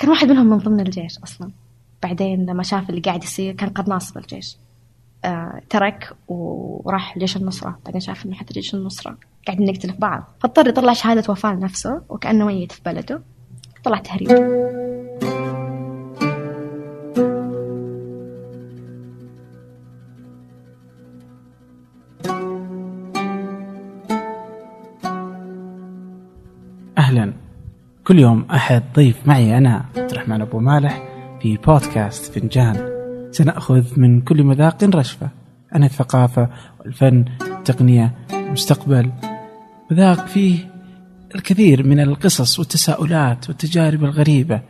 كان واحد منهم من ضمن الجيش أصلا. بعدين لما شاف اللي قاعد يصير كان قناص بالجيش آه ترك وراح جيش النصرة. بعدين شاف إنه حتى جيش النصرة قاعدين نقتل في بعض. فاضطر يطلع شهادة وفاة لنفسه وكأنه ميت في بلده. طلع تهريب. كل يوم أحد ضيف معي أنا عبد الرحمن أبو مالح في بودكاست فنجان. سنأخذ من كل مذاق رشفة. عن الثقافة والفن والتقنية والمستقبل مذاق فيه الكثير من القصص والتساؤلات والتجارب الغريبة.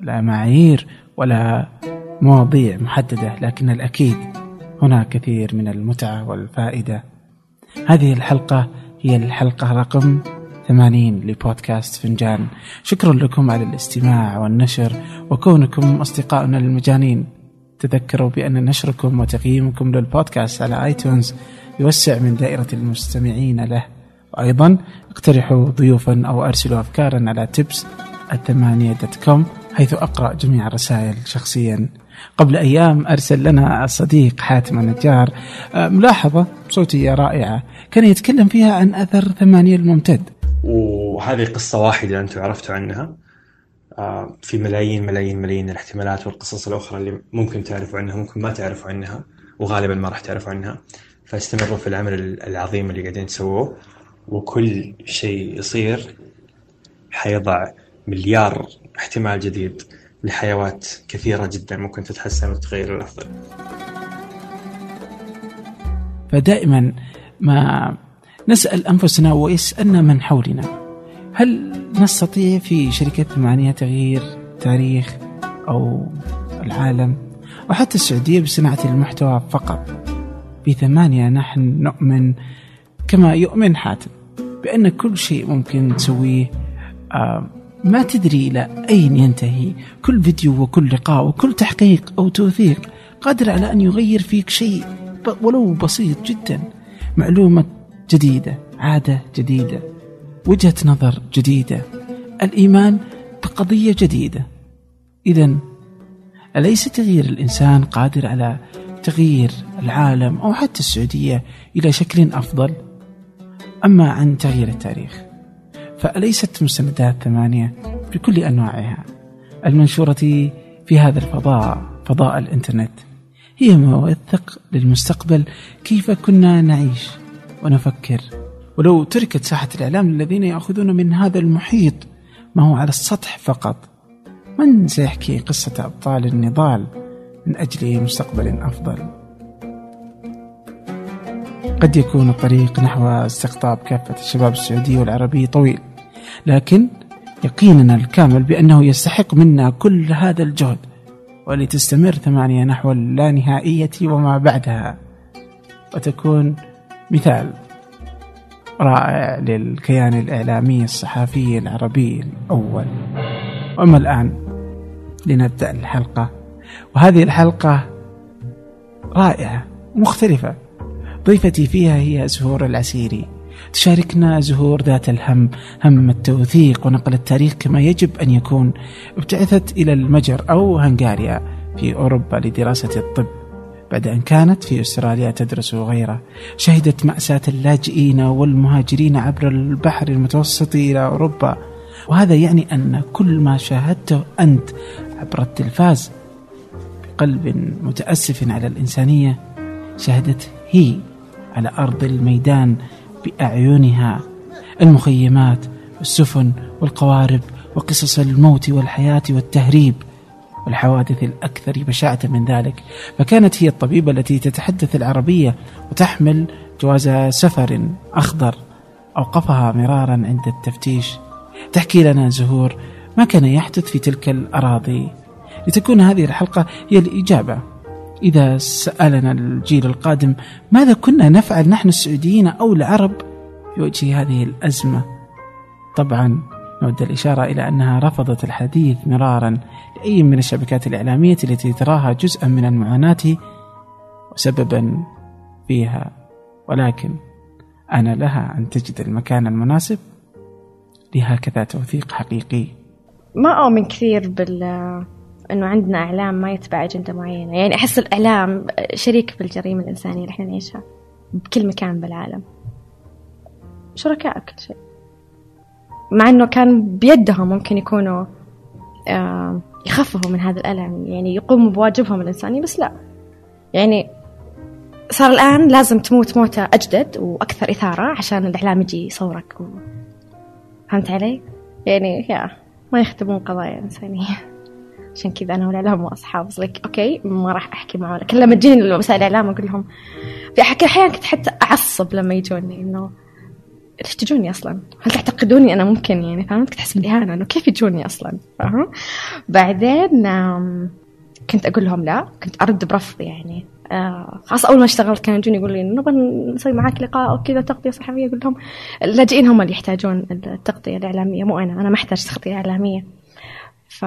لا معايير ولا مواضيع محددة لكن الأكيد هناك كثير من المتعة والفائدة. هذه الحلقة هي الحلقة رقم 80 لبودكاست فنجان. شكرا لكم على الاستماع والنشر وكونكم أصدقائنا المجانين. تذكروا بأن نشركم وتقييمكم للبودكاست على آيتونز يوسع من دائرة المستمعين له. وأيضا اقترحوا ضيوفا أو أرسلوا أفكارا على تبس الثمانية دوت كوم حيث أقرأ جميع الرسائل شخصيا. قبل أيام أرسل لنا الصديق حاتم النجار آه، ملاحظة صوتية رائعة. كان يتكلم فيها عن أثر ثمانية الممتد. وهذه قصة واحدة أنتم عرفتوا عنها. آه، في ملايين ملايين ملايين الاحتمالات والقصص الأخرى اللي ممكن تعرفوا عنها ممكن ما تعرفوا عنها وغالبا ما راح تعرفوا عنها. فاستمروا في العمل العظيم اللي قاعدين تسووه وكل شيء يصير حيضع مليار احتمال جديد لحيوات كثيرة جدا ممكن تتحسن وتتغير للأفضل فدائما ما نسأل أنفسنا ويسألنا من حولنا. هل نستطيع في شركة ثمانية تغيير تاريخ أو العالم؟ وحتى السعودية بصناعة المحتوى فقط. في ثمانية نحن نؤمن كما يؤمن حاتم بأن كل شيء ممكن تسويه آه، ما تدري إلى أين ينتهي. كل فيديو وكل لقاء وكل تحقيق أو توثيق قادر على أن يغير فيك شيء ولو بسيط جدا. معلومة جديدة عادة جديدة وجهة نظر جديدة الإيمان بقضية جديدة. إذا أليس تغيير الإنسان قادر على تغيير العالم أو حتى السعودية إلى شكل أفضل؟ أما عن تغيير التاريخ فأليست مستندات ثمانية بكل أنواعها؟ المنشورة في هذا الفضاء فضاء الإنترنت هي موثق للمستقبل كيف كنا نعيش؟ ونفكر. ولو تركت ساحة الإعلام للذين يأخذون من هذا المحيط ما هو على السطح فقط. من سيحكي قصة أبطال النضال من أجل مستقبل أفضل؟ قد يكون الطريق نحو استقطاب كافة الشباب السعودي والعربي طويل لكن يقيننا الكامل بأنه يستحق منا كل هذا الجهد ولتستمر ثمانية نحو اللانهائية وما بعدها. وتكون مثال رائع للكيان الإعلامي الصحفي العربي الأول. وأما الآن لنبدأ الحلقة. وهذه الحلقة رائعة مختلفة. ضيفتي فيها هي زهور العسيري. تشاركنا زهور ذات الهم هم التوثيق ونقل التاريخ كما يجب أن يكون ابتعثت إلى المجر أو هنغاريا في أوروبا لدراسة الطب. بعد أن كانت في أستراليا تدرس غيره شهدت مأساة اللاجئين والمهاجرين عبر البحر المتوسط إلى أوروبا. وهذا يعني أن كل ما شاهدته أنت عبر التلفاز بقلب متأسف على الإنسانية شهدت هي على أرض الميدان بأعينها. المخيمات والسفن والقوارب وقصص الموت والحياة والتهريب. والحوادث الأكثر بشاعة من ذلك. فكانت هي الطبيبة التي تتحدث العربية وتحمل جواز سفر أخضر أوقفها مرارا عند التفتيش. تحكي لنا زهور ما كان يحدث في تلك الأراضي؟ لتكون هذه الحلقة هي الإجابة. إذا سألنا الجيل القادم ماذا كنا نفعل؟ نحن السعوديين أو العرب؟ في وجه هذه الأزمة. طبعا نود الإشارة إلى أنها رفضت الحديث مرارا لأي من الشبكات الإعلامية التي تراها جزءا من المعاناة وسببا فيها. ولكن أنا لها أن تجد المكان المناسب لهكذا توثيق حقيقي. ما أؤمن كثير بال إنه عندنا إعلام ما يتبع أجندة معينة. يعني أحس الإعلام شريك في الجريمة الإنسانية اللي إحنا نعيشها بكل مكان بالعالم. شركاء كل شيء. مع إنه كان بيدهم ممكن يكونوا آه، يخففوا من هذا الألم يعني يقوموا بواجبهم الإنساني بس لا. يعني صار الآن لازم تموت موتة أجدد وأكثر إثارة عشان الإعلام يجي يصورك و... فهمت علي؟ يعني يا ما يخدمون قضايا إنسانية. عشان كذا أنا والإعلام أصحاب. لك أوكي ما راح أحكي معه. لكن لما تجيني وسائل الإعلام أقول لهم في أحيانا كنت حتى أعصب لما يجوني إنه ليش تجوني أصلا؟ هل تعتقدوني أنا ممكن يعني فهمت؟ كنت أحس بالاهانه إنه كيف يجوني أصلا؟ فاهم؟ بعدين كنت أقول لهم لا كنت أرد برفض يعني آه خاصة أول ما اشتغلت كانوا يجوني يقولوا لي نبغى نسوي معاك لقاء أو كذا تغطية صحفية أقول لهم اللاجئين هم اللي يحتاجون التغطية الإعلامية مو أنا أنا ما أحتاج تغطية إعلامية ف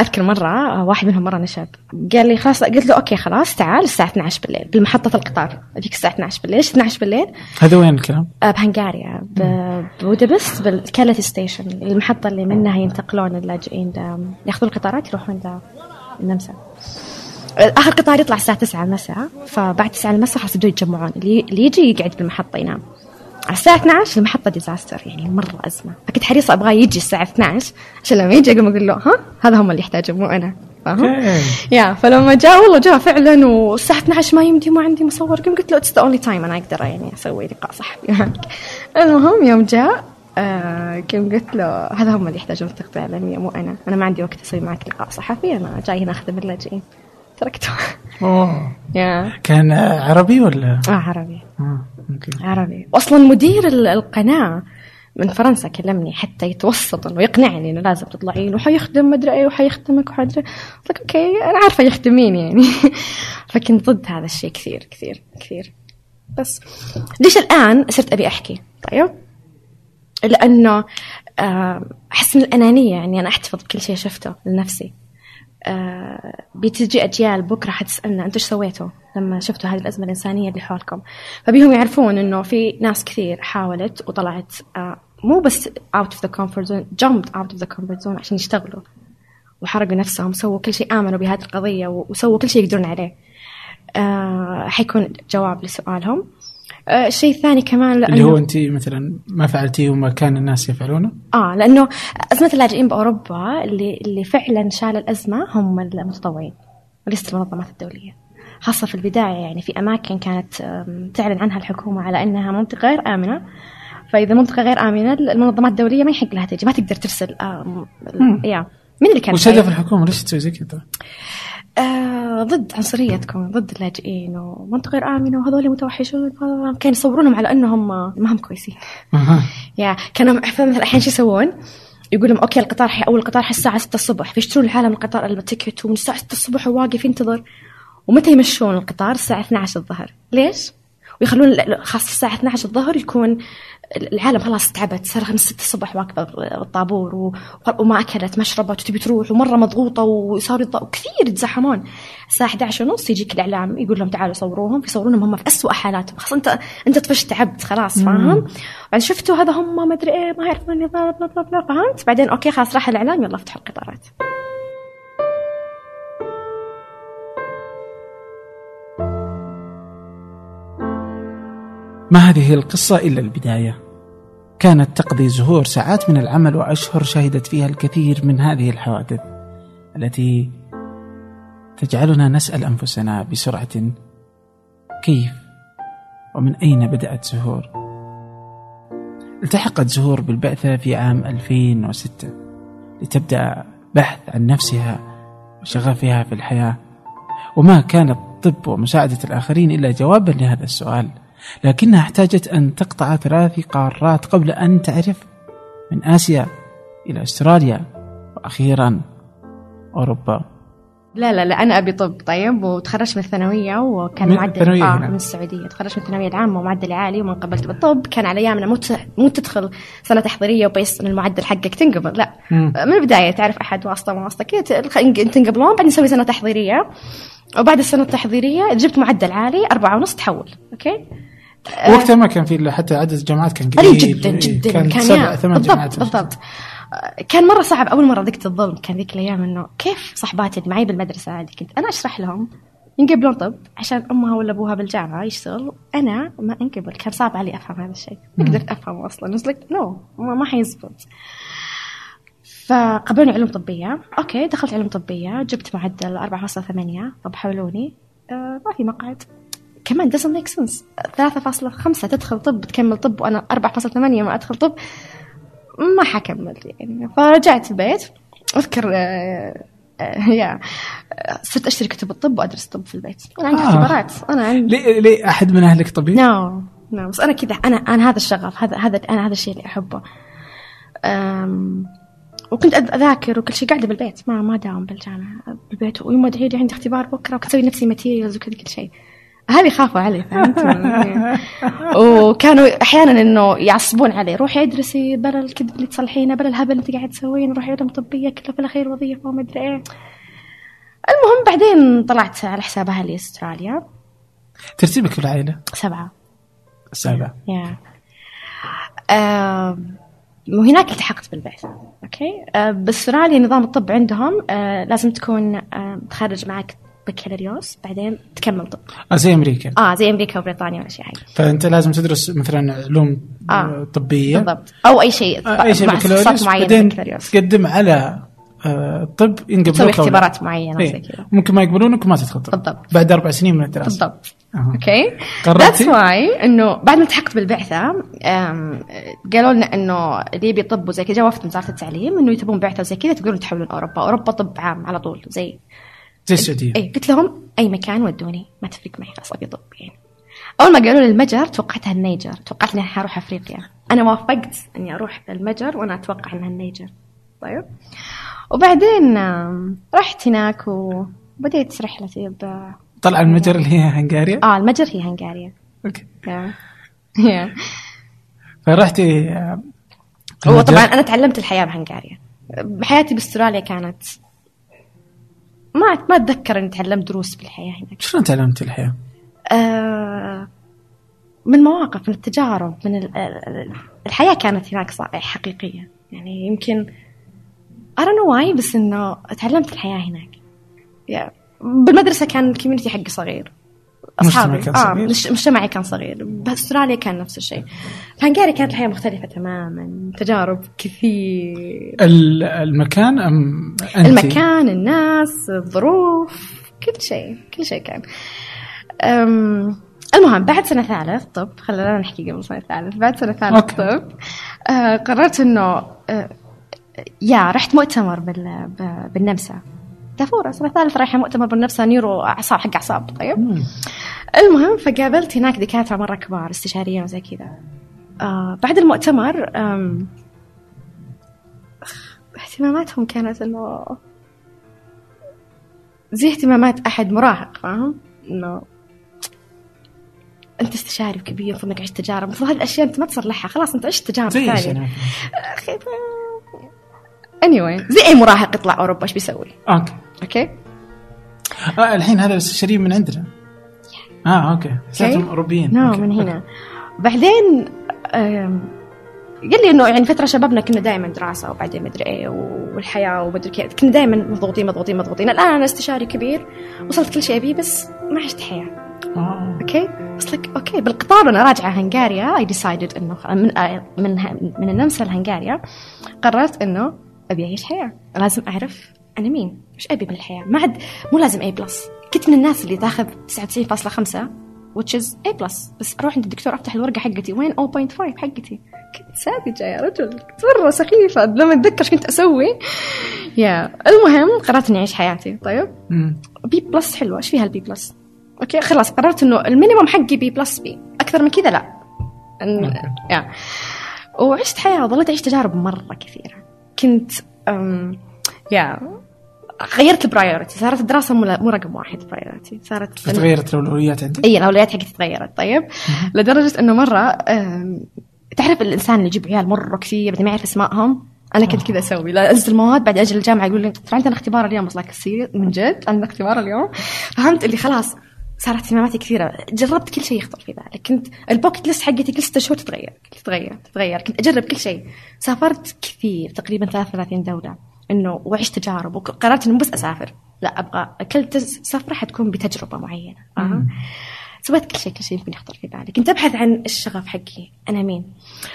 أذكر مرة واحد منهم مرة نشب قال لي خلاص قلت له okay خلاص تعال الساعة 12 بالليل بمحطه القطار هذيك الساعة 12 بالليل 12 بالليل؟ هذا وين الكلام؟ آه، بهنغاريا ببودابست بال Keleti station المحطة اللي منها ينتقلون اللاجئين ياخذون القطارات يروحون النمسا. آخر قطار يطلع الساعة 9 المساء فبعد 9 المساء خلاص يبدوا يتجمعون اللي يجي يقعد بالمحطة ينام. على الساعة 12 المحطة disaster يعني مرة أزمة. فكنت حريصة أبغاه يجي الساعة 12 عشان لما يجي أقوم أقول له ها هذا هم اللي يحتاجون مو أنا. فاهم؟ يا فلما جاء والله جاء فعلا والساعة 12 ما يمدي ما عندي مصور. قمت قلت له it's the only time أنا أقدر يعني أسوي لقاء صحفي معك المهم يوم جاء آه قلت له هذا هم اللي يحتاجون التغطية الإعلامية مو أنا. أنا ما عندي وقت أسوي معك لقاء صحفي أنا جاي هنا أخدم اللاجئين. تركته. أوه. yeah. كان عربي ولا؟ آه عربي. آه. Okay. عربي. واصلا مدير القناة من فرنسا كلمني حتى يتوسط إنه يقنعني إنه لازم تطلعين وحيخدم مدري إيه وحيخدمك وحدري قلت لك أوكي أنا عارفة يخدم مين يعني. فكنت ضد هذا الشيء كثير كثير كثير. بس ليش الآن صرت أبي أحكي؟ طيب. لأنه آه، أحس من الانانيه يعني أنا أحتفظ بكل شيء شفته لنفسي. بتجي أجيال بكرة حتسألنا أنتوا إيش سويتوا لما شفتوا هذه الأزمة الإنسانية اللي حولكم؟ فبيهم يعرفون إنه في ناس كثير حاولت وطلعت آه، مو بس out of the comfort zone jumped out of the comfort zone عشان يشتغلوا. وحرقوا نفسهم سووا كل شيء آمنوا بهذه القضية وسووا كل شيء يقدرون عليه. آه، حيكون جواب لسؤالهم. الشيء آه الثاني كمان لأنه اللي هو انت مثلا ما فعلتيه وما كان الناس يفعلونه؟ آه لأنه أزمة اللاجئين بأوروبا اللي اللي فعلا شال الأزمة هم المتطوعين وليست المنظمات الدولية. خاصة في البداية يعني في أماكن كانت تعلن عنها الحكومة على إنها منطقة غير آمنة فإذا منطقة غير آمنة المنظمات الدولية ما يحق لها تجي ما تقدر ترسل آه يا مين اللي كان وش هدف الحكومة ليش تسوي زي كذا؟ آه ضد عنصريتكم ضد اللاجئين ومنطقة غير آمنة وهذول متوحشون. كانوا يصورونهم على أنهم ما هم كويسين. يا كانوا مثلا أحيانا شو يسوون؟ يقول لهم okay القطار حي أول القطار حي الساعة 6 الصبح. فيشترون العالم القطار ال ticket ومن الساعة 6 الصبح وواقف ينتظر ومتى يمشون القطار؟ الساعة 12 الظهر. ليش؟ ويخلون خاصة الساعة 12 الظهر يكون العالم خلاص تعبت صار خمس ست الصبح واقفة الطابور وما أكلت ما شربت وتبي تروح ومرة مضغوطة وصاروا كثير يتزحمون الساعة 11 ونص يجيك الإعلام يقول لهم تعالوا صوروهم يصورونهم هم في أسوأ حالاتهم خلاص أنت أنت طفشت تعبت خلاص فاهم؟ بعد شفتوا هذا هم ما أدري إيه ما يعرفون فهمت؟ بعدين أوكي خلاص راح الإعلام يلا افتحوا القطارات ما هذه القصة إلا البداية. كانت تقضي زهور ساعات من العمل وأشهر شهدت فيها الكثير من هذه الحوادث التي تجعلنا نسأل أنفسنا بسرعة كيف ومن أين بدأت زهور. التحقت زهور بالبعثة في عام 2006 لتبدأ بحث عن نفسها وشغفها في الحياة. وما كان الطب ومساعدة الآخرين إلا جوابا لهذا السؤال. لكنها احتاجت أن تقطع ثلاث قارات قبل أن تعرف من آسيا إلى أستراليا وأخيرا أوروبا. لا لا لا أنا أبي طب. طيب وتخرجت من الثانوية وكان معدل آه من السعودية. تخرجت من الثانوية العامة ومعدلي عالي ومن قبلت بالطب. كان على أيامنا مو مو تدخل سنة تحضيرية وبس إن المعدل حقك تنقبل لا. مم. من البداية تعرف أحد واسطة واسطة. كذا تنقبلون بعدين نسوي سنة تحضيرية. وبعد السنة التحضيرية جبت معدل عالي أربعة ونص تحول أوكي؟ وقتها ما كان في حتى عدد الجامعات كان قليل جدا جدا. كان, كان سبع ثمان جامعات. بالضبط. كان مرة صعب. أول مرة ذقت الظلم كان ذيك الأيام إنه كيف صحباتي اللي معي بالمدرسة اللي كنت أنا أشرح لهم ينقبلون طب عشان أمها ولا أبوها بالجامعة يشتغل. أنا ما أنقبل. كان صعب علي أفهم هذا الشيء. ما قدرت افهمه أصلا. like no ما ما حيزبط. فقبلوني علوم طبية. okay دخلت علوم طبية. جبت معدل 4.8 طب حولوني. آه ما في مقعد. كمان doesn't make sense. 3.5 تدخل طب تكمل طب وأنا 4.8 ما أدخل طب. ما حكمل يعني. فرجعت البيت أذكر آه آه yeah صرت أشتري كتب الطب وأدرس طب في البيت. أنا عندي آه. اختبارات. أنا عندي ليه ليه أحد من أهلك طبيب؟ no no بس أنا كذا أنا أنا هذا الشغف هذا هذا أنا هذا الشيء اللي أحبه. أم وكنت أذاكر وكل شيء قاعدة بالبيت. ما ما داوم بالجامعة بالبيت. ويوم ادعي لي عندي اختبار بكرة وكنت أسوي نفسي materials وكذا كل شيء. هذه خافوا علي فهمت؟ وكانوا أحيانا إنه يعصبون علي روحي ادرسي بلا الكذب اللي تصلحينه بلا الهبل اللي انت قاعد تسوينه روحي علوم طبية كله في الأخير وظيفة وما أدري إيه. المهم بعدين طلعت على حساب أهلي استراليا ترتيبك في العائلة؟ سبعة. سبعة. يا. وهناك التحقت بالبعثة أوكي؟ آه، بأستراليا نظام الطب عندهم آه، لازم تكون آه، تخرج معك بكالوريوس بعدين تكمل طب آه زي أمريكا آه زي أمريكا وبريطانيا والاشياء هذه فأنت لازم تدرس مثلا علوم آه. طبية بالضبط أو أي شيء آه، أي شيء بكالوريوس بعدين تقدم على آه، الطب ينقبلوك تسوي أو لا. اختبارات معينة إيه. زي كذا ممكن ما يقبلونك وما تدخل طب بالضبط. بعد أربع سنين من الدراسة بالضبط. okay؟ that's why إنه بعد ما التحقت بالبعثة قالوا لنا إنه اللي يبي طب وزي كذا جاء وفد وزارة التعليم إنه تبون بعثة وزي كذا تقدرون تحولون أوروبا أوروبا طب عام على طول زي زي السعوديه اي قلت لهم أي مكان ودوني ما تفرق معي خلاص أبي طب يعني. أول ما قالوا لي المجر توقعتها النيجر توقعت اني حروح أفريقيا. أنا وافقت إني أروح المجر وأنا أتوقع إنها النيجر. طيب. وبعدين رحت هناك وبديت رحلتي ب طلع المجر اللي هي هنغاريا؟ آه المجر هي هنغاريا. okay. yeah فرحتي هو. طبعا أنا تعلمت الحياة بهنغاريا. حياتي بأستراليا كانت ما ما أتذكر إني تعلمت دروس بالحياة هناك شلون تعلمت الحياة؟ آه، من مواقف من التجارب من ال- ال- الحياة كانت هناك حقيقية يعني يمكن know why بس إنه تعلمت الحياة هناك yeah. بالمدرسة كان الكوميونتي حقي صغير مجتمع كان آه صغير. مجتمعي كان صغير بأستراليا كان نفس الشيء هنغاريا كانت الحياة مختلفة تماما تجارب كثير ال- المكان أم انت؟ المكان الناس الظروف كل شيء كل شيء كان أم المهم بعد سنة ثالث طب خلينا نحكي قبل سنة ثالث بعد سنة ثالث أوكي. طب آه قررت إنه آه يا رحت مؤتمر بال بالنمسا دافورة سنة ثالث رايحة مؤتمر بالنمسا نيورو أعصاب حق أعصاب طيب مم. المهم فقابلت هناك دكاترة مرة كبار استشاريين وزي كذا آه بعد المؤتمر اهتماماتهم كانت إنه زي اهتمامات أحد مراهق فاهم؟ إنه أنت استشاري وكبير المفروض انك عشت تجارب المفروض هذه الأشياء أنت ما تصلحها خلاص أنت عشت تجارب ثانية هناك؟ أخي anyway زي أي مراهق يطلع أوروبا إيش بيسوي؟ أوكي أوكي؟ آه الحين هذا الاستشاريين من عندنا. آه okay. حسيتهم اوروبيين نعم okay. من هنا. بعدين قال لي إنه يعني فترة شبابنا كنا دائما دراسة وبعدين مدري إيه والحياة ومدري كيف. كنا دائما مضغوطين مضغوطين مضغوطين. الآن أنا استشاري كبير وصلت كل شيء أبيه بس ما عشت حياة. آه. okay؟ بس لك okay. بالقطار وأنا راجعة هنغاريا I decided إنه من آه، من من النمسا لهنغاريا قررت إنه أبي أعيش حياة. لازم أعرف أنا مين؟ إيش أبي من الحياة ما عاد مو لازم A plus كنت من الناس اللي تاخذ 99.5 which is A plus بس أروح عند الدكتور أفتح الورقة حقتي. وين؟ 0.5 حقتي. كنت ساذجه يا رجل. كنت مرة سخيفة. لما أتذكر إيش كنت أسوي. yeah. المهم قررت إني أعيش حياتي. طيب. B plus حلوة. إيش فيها ال B plus okay خلاص. قررت إنه ال minimum حقي B plus B أكثر من كذا لا. إن- okay. yeah. وعشت حياة. وظليت أعيش تجارب مرة كثيرة. كنت أم yeah. غيرت ال priority صارت الدراسة مو رقم واحد priority صارت فتغيرت الأولويات عندك؟ إي الأولويات حقتي تغيرت. طيب لدرجة إنه مرة تعرف الإنسان اللي يجيب عيال مرة كثير بعدين ما يعرف أسمائهم؟ أنا كنت كذا أسوي. لا أنزل المواد بعد أجي الجامعة يقول لي ترى عندنا اختبار اليوم. بس السير من جد؟ عندنا اختبار اليوم. فهمت اللي خلاص صارت اهتماماتي كثيرة. جربت كل شيء يخطر في بالك كنت ال bucket list حقتي كل ستة شهور تتغير. تتغير تتغير. كنت أجرب كل شيء. سافرت كثير تقريبا 33 دولة. إنه وعشت تجارب وقررت إنه بس أسافر. لا أبغى كل سفرة حتكون بتجربة معينة. فاهم؟ سويت كل شيء كل شيء يمكن يخطر في بالي. كنت أبحث عن الشغف حقي. أنا مين؟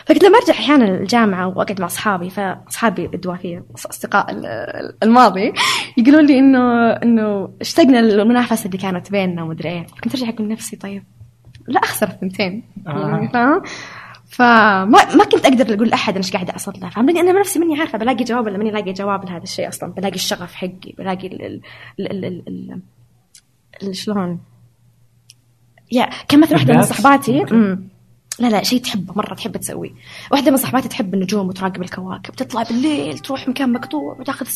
فكنت لما أرجع أحيانا الجامعة وأقعد مع أصحابي فأصحابي الدوافير أصدقاء ال- الماضي يقولون لي إنه إنه اشتقنا للمنافسة اللي كانت بيننا ومدري إيه. كنت أرجع أقول نفسي طيب لا أخسر الثنتين آه. فاهم فما ما كنت أقدر أقول لأحد أنا إيش قاعدة اصل له فاهم أنا نفسي ماني عارفة بلاقي جواب ولا ماني لاقي جواب لهذا الشيء أصلا. بلاقي الشغف حقي بلاقي ال ال ال شلون؟ يا كان مثلا واحدة من؟ صحباتي. لا لا شيء تحبه مرة تحب تسويه. واحدة من صحباتي تحب النجوم وتراقب الكواكب تطلع بالليل تروح مكان مقطوع وتاخذ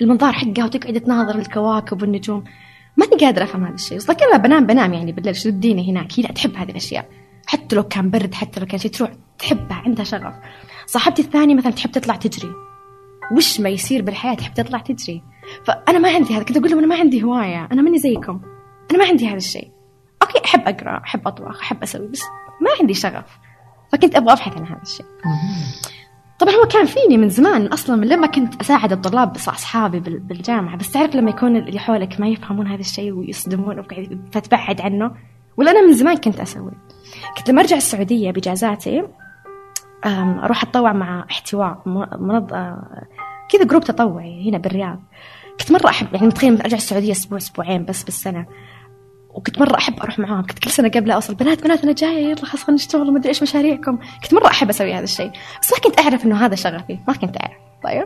المنظار حقها وتقعد تناظر الكواكب والنجوم. ماني قادرة أفهم هذا الشيء. أصلا كلها بنام بنام يعني بالليل شو اديني هناك؟ هي لا تحب هذه الأشياء. حتى لو كان برد حتى لو كان شيء تروح تحبها عندها شغف. صاحبتي الثانية مثلا تحب تطلع تجري. وش ما يصير بالحياة تحب تطلع تجري؟ فأنا ما عندي هذا كنت أقول لهم أنا ما عندي هواية أنا ماني زيكم. أنا ما عندي هذا الشيء. أوكي أحب أقرأ أحب أطبخ أحب أسوي بس ما عندي شغف. فكنت أبغى أبحث عن هذا الشيء. طبعا هو كان فيني من زمان أصلا من لما كنت أساعد الطلاب أصحابي بال- بالجامعة. بس تعرف لما يكون اللي حولك ما يفهمون هذا الشيء ويصدمون فتبعد عنه؟ ولا أنا من زمان كنت أسوي. كنت لما أرجع السعودية بإجازاتي أم، أروح أتطوع مع احتواء منظ... آه، كذا جروب تطوعي هنا بالرياض. كنت مرة أحب يعني متخيل أرجع السعودية أسبوع أسبوعين بس بالسنة. وكنت مرة أحب أروح معاهم. كنت كل سنة قبل أوصل بنات بنات أنا جاية يلا خلاص خلينا نشتغل وما أدري إيش مشاريعكم. كنت مرة أحب أسوي هذا الشيء. بس ما كنت أعرف إنه هذا شغفي ما كنت أعرف. طيب؟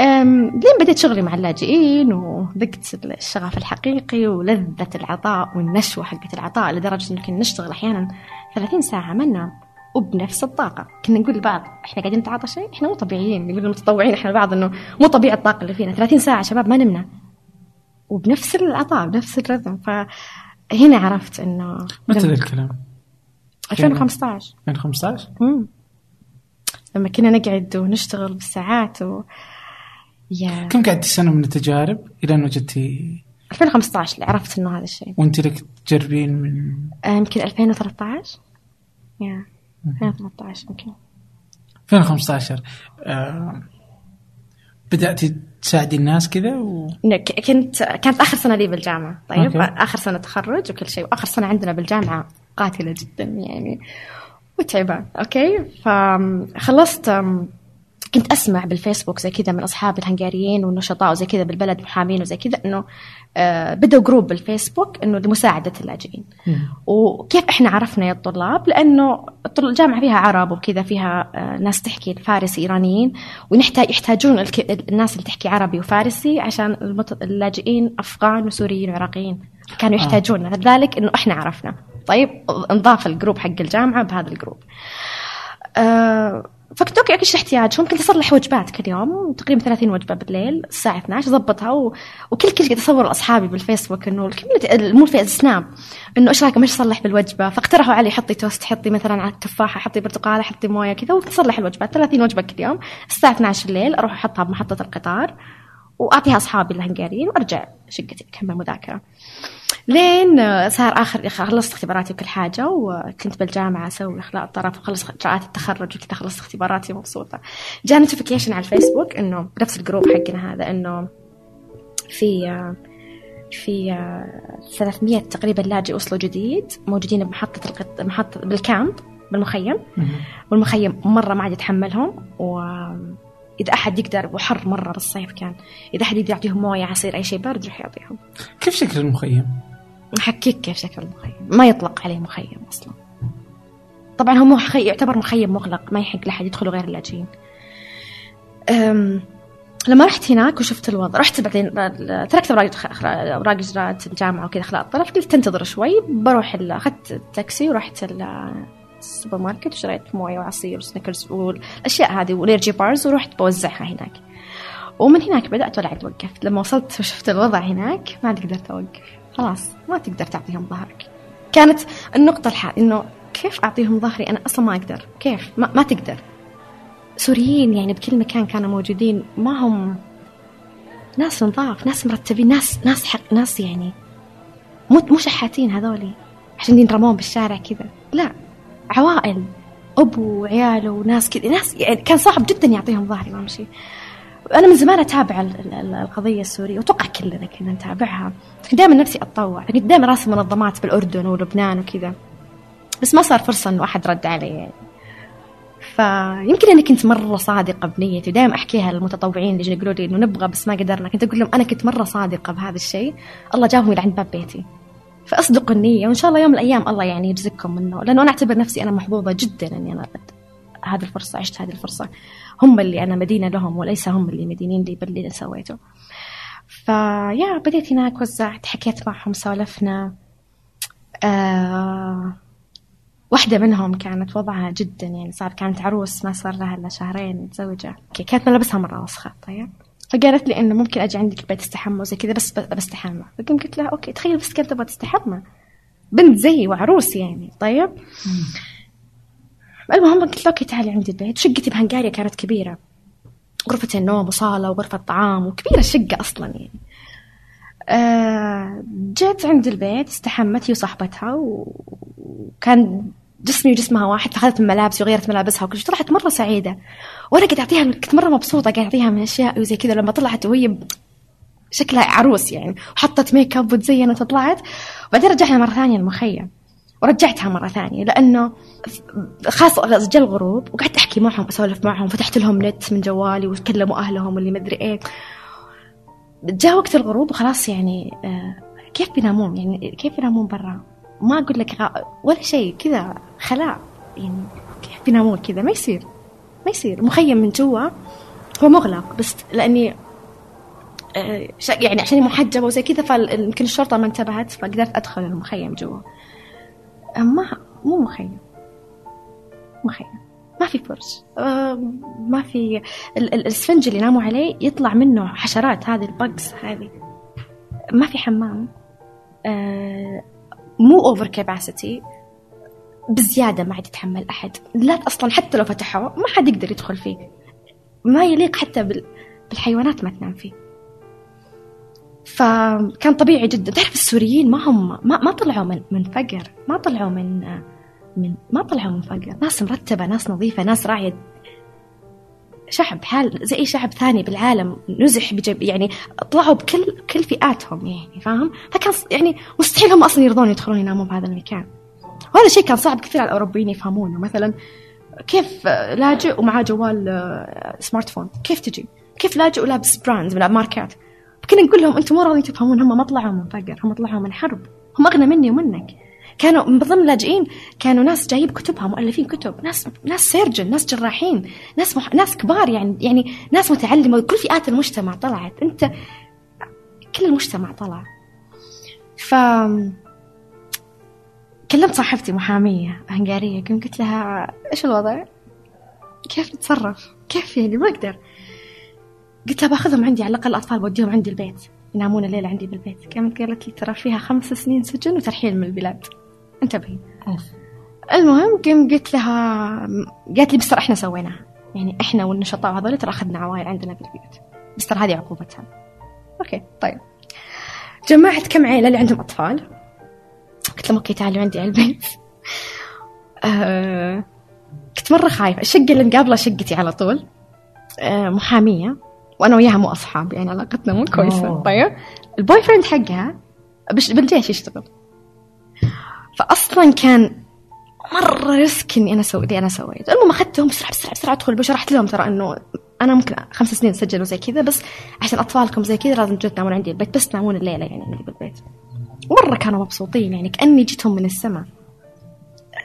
لين بديت شغلي مع اللاجئين وذقت الشغف الحقيقي ولذة العطاء والنشوة حقت العطاء لدرجة إن كنا نشتغل أحيانا 30 ساعة ما ننام وبنفس الطاقة. كنا نقول لبعض إحنا قاعدين نتعاطى شيء؟ إحنا مو طبيعيين. نقول المتطوعين إحنا لبعض إنه مو طبيعي الطاقة اللي فينا. 30 ساعة شباب ما نمنا. وبنفس العطاء بنفس الرذم. فهنا عرفت إنه متى ذا الكلام؟ 2015 2015 مم. لما كنا نقعد ونشتغل بالساعات و يا كم قعدتي سنة من التجارب إلى ان وجدتي 2015 اللي عرفت إنه هذا الشيء. وأنت لك تجربين من آه، يمكن 2013 يا 2013 يمكن. 2015 آه بدأتي تساعدي الناس كذا و... كنت كانت آخر سنة لي بالجامعة. طيب أوكي. آخر سنة تخرج وكل شيء. وآخر سنة عندنا بالجامعة قاتلة جدا يعني. متعبه okay. فخلصت كنت أسمع بالفيسبوك زي كذا من اصحابي الهنغاريين والنشطاء وزي كذا بالبلد محامين وزي كذا إنه آه بدأوا group بالفيسبوك إنه لمساعده اللاجئين. وكيف إحنا عرفنا يا الطلاب؟ لأنه الجامعة فيها عرب وكذا فيها آه، ناس تحكي الفارسي إيرانيين ونحتاج يحتاجون الناس اللي تحكي عربي وفارسي عشان اللاجئين أفغان وسوريين وعراقيين كانوا آه. يحتاجون. لذلك إنه إحنا عرفنا. طيب انضاف ال group حق الجامعة بهذا ال group آه فكنت okay إيش احتياجهم كنت اصلح وجبات كل يوم تقريبا 30 وجبة بالليل الساعة 12 اضبطها و... وكل كل قاعد اصور لأصحابي بالفيسبوك إنه ال community مو في السناب إنه إيش رأيكم؟ إيش اصلح بالوجبة؟ فاقترحوا علي حطي توست حطي مثلا على التفاحة حطي برتقالة حطي موية كذا وتصلح الوجبات. 30 وجبة كل يوم الساعة 12 الليل أروح أحطها بمحطة القطار وأعطيها أصحابي الهنغاريين وأرجع شقتي أكمل مذاكرة. لين صار اخر خلصت اختباراتي وكل حاجة وكنت بالجامعة أسوي اخلاء الطرف وخلص إجراءات التخرج وكذا خلصت اختباراتي مبسوطة جاء notification على الفيسبوك إنه نفس ال group حقنا هذا إنه في في آه، 300 تقريبا لاجئ وصلوا جديد موجودين بمحطة القط... محطه بال camp بالمخيم. والمخيم مرة ما عاد يتحملهم و إذا أحد يقدر وحر مرة بالصيف كان إذا أحد يقدر يعطيهم موية عصير أي شيء بارد يروح يعطيهم. كيف شكل المخيم؟ محكيك كيف شكل المخيم. ما يطلق عليه مخيم أصلا. طبعا هو مخي... يعتبر مخيم مغلق ما يحق لأحد يدخله غير اللاجئين. أم... لما رحت هناك وشفت الوضع رحت بعدين تركت اوراق اوراق إجراءات الجامعة وكذا اخلاق الطرف قلت تنتظر شوي بروح أخذت التاكسي ورحت ال- السوبر ماركت وشريت مويه وعصير وسنيكرز والاشياء هذه وال energy bars ورحت بوزعها هناك. ومن هناك بدأت ولا عاد وقفت لما وصلت وشفت الوضع هناك ما عاد قدرت اوقف خلاص ما تقدر تعطيهم ظهرك. كانت النقطة الحال إنه كيف أعطيهم ظهري؟ أنا أصلا ما أقدر. كيف؟ ما, ما تقدر. سوريين يعني بكل مكان كانوا موجودين. ما هم ناس نظاف ناس مرتبين ناس ناس حق ناس يعني مو مو شحاتين هذولي عشان ينرمون بالشارع كذا. لا. عوائل أبو وعياله وناس كذا ناس يعني كان صاحب جدا يعطيهم ظهري شيء. أنا من زمان أتابع ال- ال- القضية السورية وأتوقع كلنا كنا نتابعها. دائما نفسي أتطوع كنت دائما راسم منظمات بالأردن ولبنان وكذا. بس ما صار فرصة إنه أحد رد علي يعني. فيمكن اني كنت مرة صادقة بنيتي ودائما أحكيها للمتطوعين اللي يجون يقولوا لي إنه نبغى بس ما قدرنا. كنت أقول لهم أنا كنت مرة صادقة بهذا الشيء. الله جابهم إلى عند باب بيتي. فأصدقوا النية وإن شاء الله يوم من الأيام الله يعني يرزقكم منه. لأنه أنا أعتبر نفسي أنا محظوظه جدا إني أنا هذه الفرصة عشت هذه الفرصة. هم اللي أنا مدينة لهم وليس هم اللي مدينين لي باللي سويته. فيا بديت هناك وزعت حكيت معهم سولفنا. آه واحدة منهم كانت وضعها جدا يعني صار كانت عروس ما صار لها إلا شهرين متزوجة. كانت ملابسها مرة وسخة طيب. فقالت لي إنه ممكن أجي عندك البيت استحمى وزي كذا بس بستحمى. فقمت قلت لها okay تخيل بس كانت تبغى تستحمى. بنت زيي وعروس يعني طيب؟ المهم قلت لها okay تعالي عندي البيت. شقتي بهنغاريا كانت كبيرة. غرفة النوم وصالة وغرفة طعام وكبيرة الشقة أصلا يعني. آه جيت عند البيت استحمت هي وصاحبتها وكان جسمي وجسمها واحد فأخذت من ملابسي وغيرت ملابسها وكل شيء. طلعت مرة سعيدة. وأنا قاعد أعطيها كنت مرة مبسوطة قاعد أعطيها من أشياء وزي كذا. لما طلعت وهي شكلها عروس يعني. وحطت ميك اب وتزينت وطلعت. وبعدين رجعنا مرة ثانية المخيم ورجعتها مرة ثانية لأنه خاص جا الغروب وقعدت أحكي معهم أسولف معهم. فتحت لهم نت من جوالي وكلموا أهلهم واللي مدري إيه. جاء وقت الغروب وخلاص يعني آه كيف بينامون يعني؟ كيف بينامون برا؟ ما أقول لك ولا شيء كذا خلاء يعني. كيف بينامون كذا؟ ما يصير. ما يصير مخيم من جوا. هو مغلق بس لأني آه، يعني عشان محجبه وزي كذا فيمكن الشرطة ما انتبهت فقدرت أدخل المخيم جوا. آه، ما مو مخيم. مخيم. ما في فرش. آه، ما في ال- ال- الاسفنج اللي ناموا عليه يطلع منه حشرات هذه البجز هذه. ما في حمام. مو اوفر كاباسيتي بزيادة ما عاد يتحمل أحد. لا أصلا حتى لو فتحوه ما حد يقدر يدخل فيه. ما يليق حتى بال... بالحيوانات ما تنام فيه. فكان طبيعي جدا. تعرف السوريين ما هم ما, ما طلعوا من من فقر. ما طلعوا من من ما طلعوا من فقر. ناس مرتبة ناس نظيفة ناس راعية. شعب حال زي أي شعب ثاني بالعالم نزح بجب يعني طلعوا بكل كل فئاتهم يعني فاهم؟ فكان يعني مستحيل هم أصلا يرضون يدخلون يناموا بهذا المكان. وهذا الشيء كان صعب كثير على الأوروبيين يفهمونه مثلا كيف آه، لاجئ ومعاه جوال آه، smartphone كيف تجي؟ كيف لاجئ ولابس brands من ماركات كنا نقول لهم أنتم مو راضيين تفهمون هم ما طلعوا من فقر هم طلعوا من حرب هم أغنى مني ومنك. كانوا من ضمن اللاجئين كانوا ناس جايب كتبها مؤلفين كتب ناس ناس surgeon ناس جراحين ناس مح... ناس كبار يعني يعني ناس متعلمة. كل فئات المجتمع طلعت. أنت كل المجتمع طلع. ف كلمت صاحبتي محامية هنغارية قمت قلت لها إيش الوضع؟ كيف نتصرف؟ كيف يعني؟ ما أقدر. قلت لها باخذهم عندي على الأقل الاطفال بوديهم عندي البيت ينامون الليلة عندي بالبيت. قامت قالت لي ترى فيها خمس سنين سجن وترحيل من البلاد. انتبهي. المهم قم قلت لها قالت لي بس إحنا سويناها يعني إحنا والنشطاء وهذول ترى أخذنا عوائل عندنا في البيوت بس ترى هذه عقوبتها. okay طيب. جمعت كم عيلة اللي عندهم أطفال؟ قلت لهم okay تعالوا عندي على البيت. آه كنت مرة خايفة. الشقة اللي مقابلة شقتي على طول. آه محامية. وأنا وياها مو أصحاب يعني علاقتنا مو كويسة. أوه. طيب. ال boyfriend حقها بش بالجيش يشتغل. فأصلا كان مرة ريسك إني أنا أسوي اللي أنا سويته. المهم أخذتهم بسرعة بسرعة بسرعة أدخل وشرحت لهم ترى إنه أنا ممكن خمس سنين سجل وزي كذا بس عشان أطفالكم زي كذا لازم تجوا تنامون عندي البيت بس تنامون الليلة يعني عندي بالبيت مرة كانوا مبسوطين يعني كأني جيتهم من السماء.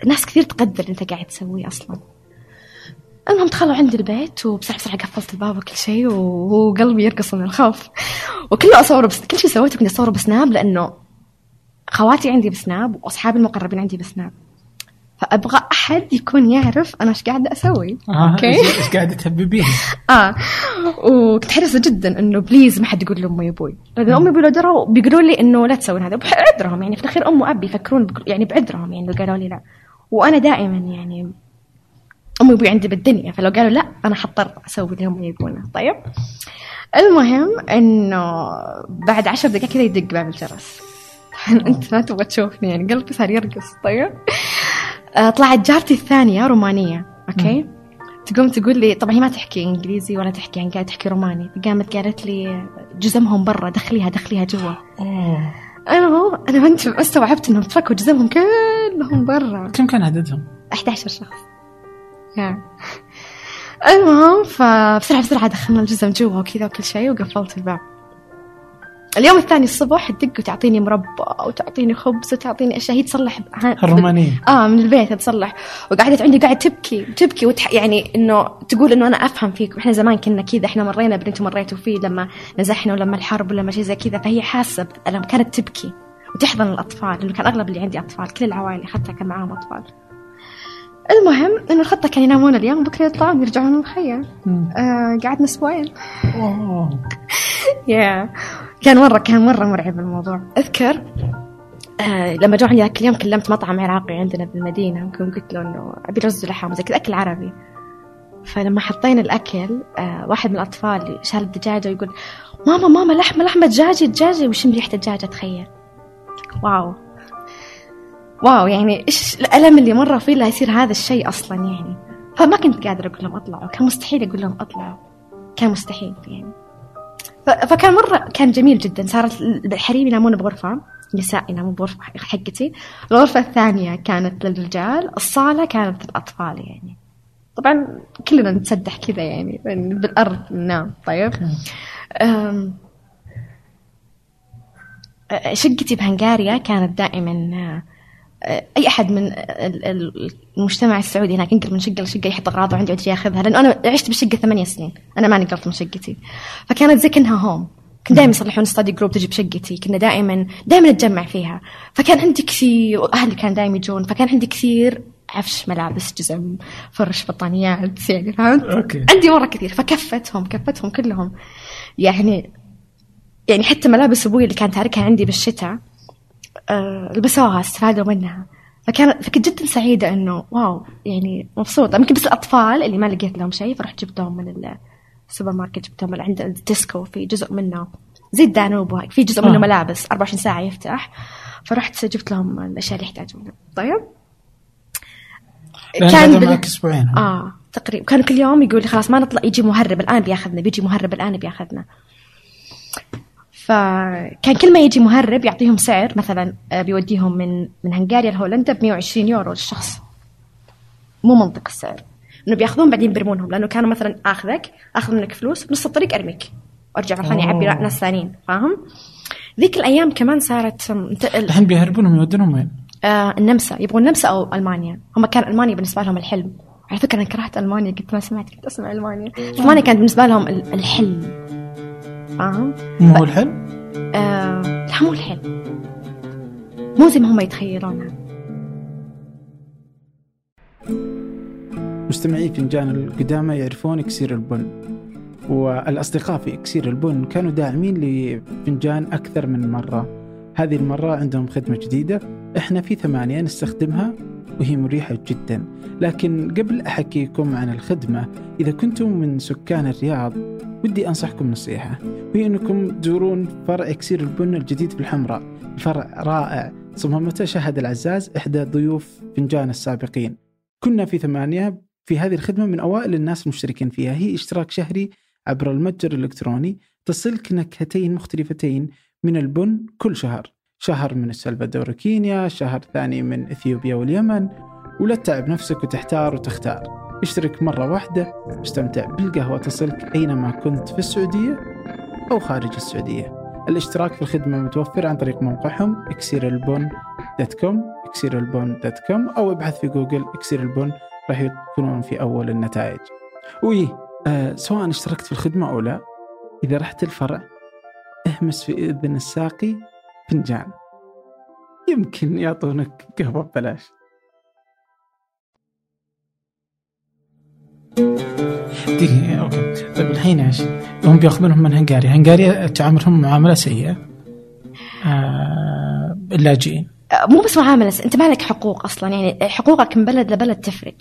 ناس كثير تقدر أنت قاعد تسويه أصلا. المهم دخلوا عندي البيت وبسرعة بسرعة قفلت الباب وكل شيء وقلبي يرقص من الخوف. وكله أصوره بس كل شيء سويته كنت أصوره بسناب لأنه خواتي عندي بسناب وأصحابي المقربين عندي بسناب. فأبغى أحد يكون يعرف أنا إيش قاعدة أسوي. آه okay. إيش إيش قاعدة تهببين؟ آه. وكنت حريصه جدا إنه please ما حد يقول لامي وأبوي. لأن أمي وابوي لو دروا بيقولوا لي إنه لا تسوين هذا. بعذرهم يعني في الأخير أم واب يفكرون يعني بعذرهم يعني لو قالوا لي لا. وأنا دائما يعني امي وأبوي عندي بالدنيا فلو قالوا لا أنا حضطر أسوي اللي هم يبونه. طيب. المهم إنه بعد عشر دقائق كذا يدق باب الجرس أنت ما تبغى تشوفني يعني قلبي صار يرقص. طيب. آه، طلعت جارتي الثانية رومانية أوكي؟ تقوم تقول لي طبعا هي ما تحكي إنجليزي ولا تحكي يعني قاعدة تحكي روماني قامت قالت لي جزمهم برا دخليها دخليها جوا. أنا هو أنا ما استوعبت إنهم تركوا جزمهم كلهم برا. كم كان عددهم؟ 11 شخص. المهم فبسرعة بسرعة دخلنا الجزم جوا وكذا وكل شيء وقفلت الباب. اليوم الثاني الصبح تدق وتعطيني مربى وتعطيني خبز وتعطيني أشياء هي تصلح. الرومانية. آه من البيت تصلح. وقعدت عندي قاعد تبكي تبكي وتح يعني إنه تقول إنه أنا أفهم فيك. وإحنا زمان كنا كذا إحنا مرينا باللي أنتم مريتوا فيه لما نزحنا ولما الحرب ولما شيء زي كذا. فهي حاسة بالألم كانت تبكي وتحضن الأطفال لأنه كان أغلب اللي عندي أطفال كل العوائل حتى كان معاهم أطفال. المهم إنه الخطة كان ينامون اليوم بكرة يطلعون يرجعون المخيم. آه قعدنا أسبوعين. يا كان مرة كان مرة مرعب الموضوع. أذكر آه لما جو عندي ذاك اليوم كلمت مطعم عراقي عندنا بالمدينة وكنت قلت له إنه أبي رز ولحم وزي كذا أكل عربي. فلما حطينا الأكل آه واحد من الأطفال شال الدجاجة ويقول ماما ماما لحمة لحمة دجاجة دجاجة. ويشم ريحة الدجاجة تخيل. واو. واو يعني إيش الألم اللي مرة فيه لا يصير هذا الشيء أصلا يعني. فما كنت قادرة أقول لهم أطلعوا كان مستحيل أقول لهم أطلعوا. كان مستحيل يعني. فكان مرة كان جميل جدا. صارت الحريم ينامون بغرفة نساء ينامون بغرفة حقتي. الغرفة الثانية كانت للرجال الصالة كانت للأطفال يعني. طبعا كلنا نتسدح كذا يعني بالأرض ننام. طيب. شقتي بهنغاريا كانت دائما أي أحد من ال- ال- المجتمع السعودي هناك ينقل من شقة لشقة يحط أغراضه عندي ويجي ياخذها لأنه أنا عشت بالشقه ثمانية سنين. أنا ما نقلت من شقتي. فكانت زي كأنها home كنت دائما يصلحون study group تجي بشقتي. كنا دائما دائما نتجمع فيها. فكان عندي كثير وأهلي كانوا دائما يجون. فكان عندي كثير عفش ملابس جزم فرش بطانيات يعني فهمت؟ okay. عندي مرة كثير. فكفتهم كفتهم كلهم. يعني يعني حتى ملابس أبوي اللي كان تاركها عندي بالشتاء آه، لبسوها استفادوا منها. فكان فكنت جدا سعيدة إنه wow يعني مبسوطة. يمكن بس الأطفال اللي ما لقيت لهم شيء فرحت جبتهم من السوبر ماركت جبتهم من عند الديسكو. في جزء منه زي الدانوب في جزء منه آه. ملابس 24 ساعة يفتح. فرحت جبت لهم الأشياء اللي يحتاجونها. طيب؟ كان كان بال- معك أسبوعين. آه تقريبا كان كل يوم يقول لي خلاص ما نطلع يجي مهرب الآن بياخذنا بيجي مهرب الآن بياخذنا. فكان كل ما يجي مهرب يعطيهم سعر مثلا آه، بيوديهم من من هنغاريا لهولندا ب 120 يورو للشخص. مو منطق السعر. إنه بيأخذون بعدين بيرمونهم لأنه كانوا مثلا آخذك آخذ منك فلوس بنص الطريق أرميك. وارجع مره ثانية اعبي. ناس ثانيين فاهم؟ ذيك الأيام كمان صارت الحين بيهربونهم يودونهم وين؟ آه النمسا. يبغون النمسا أو ألمانيا. هم كان المانيا بالنسبة لهم الحلم. على فكرة أنا كرهت ألمانيا قلت ما سمعت كنت أسمع ألمانيا. ألمانيا كانت بالنسبة لهم ال- الحلم. فاهم؟ مو هو الحل؟ آه لا مو الحلم مو زي ما هم يتخيلونها مستمعي فنجان القدامى يعرفون إكسير البن والأصدقاء في إكسير البن كانوا داعمين لفنجان أكثر من مرة. هذه المرة عندهم خدمة جديدة إحنا في ثمانية نستخدمها. وهي مريحة جدا. لكن قبل أحكيكم عن الخدمة إذا كنتم من سكان الرياض ودي أنصحكم نصيحة. وهي أنكم تزورون فرع إكسير البن الجديد في الحمراء فرع رائع صممته شهد العزاز إحدى ضيوف فنجان السابقين. كنا في ثمانية في هذه الخدمة من أوائل الناس المشتركين فيها. هي اشتراك شهري عبر المتجر الإلكتروني تصلك نكهتين مختلفتين من البن كل شهر. شهر من السلفادور وكينيا شهر ثاني من إثيوبيا واليمن ولا تتعب نفسك وتحتار وتختار. اشترك مرة واحدة واستمتع بالقهوة تصلك أينما كنت في السعودية أو خارج السعودية. الاشتراك في الخدمة متوفر عن طريق موقعهم إكسير البن إكسير البن dot com أو ابحث في جوجل اكسير البن راح يكونون في أول النتائج. وي آه سواء اشتركت في الخدمة أو لا إذا رحت الفرع اهمس في إذن الساقي فنجان. يمكن يعطونك قهوة ببلاش. دقيقة okay طيب الحين إيش؟ هم بيأخذونهم من هنغاريا، هنغاريا تعاملهم معاملة سيئة. آه اللاجئين مو بس معاملة أنت ما لك حقوق أصلا. يعني حقوقك من بلد لبلد تفرق.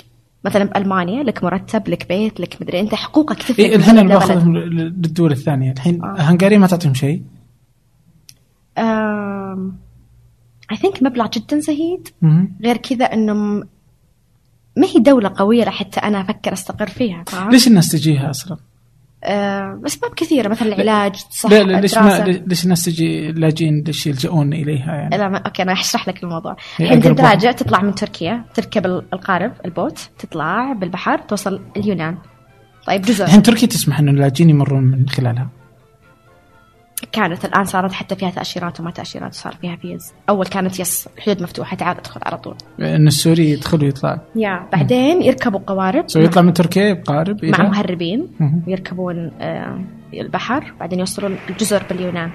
مثلا بألمانيا لك مرتب لك بيت لك مدري أنت حقوقك تفرق إيه الحين أنا. باخذهم للدول الثانية، الحين آه. هنغاريا ما تعطيهم شيء. I think مبلغ جدا زهيد. غير كذا انه ما هي دولة قوية لحتى أنا أفكر أستقر فيها فاهم؟ ليش الناس تجيها أصلا؟ آه اسباب كثيرة مثلا العلاج الصحة لا لا ليش ما. ليش الناس تجي لاجئين ليش يلجؤون إليها يعني؟ لا ما okay أنا أشرح لك الموضوع الحين واحد. تراجع تطلع من تركيا تركب ال- القارب ال boat تطلع بالبحر توصل اليونان طيب جزر الحين تركيا تسمح إنه اللاجئين يمرون من خلالها كانت الآن صارت حتى فيها تأشيرات وما تأشيرات وصار فيها فيز. أول كانت yes الحدود مفتوحة تعال ادخل على طول. ان السوري يدخل ويطلع. yeah بعدين يركبوا قوارب. so يطلع من تركيا بقارب مع مهربين. مهم. ويركبون آه، البحر بعدين يوصلون الجزر باليونان.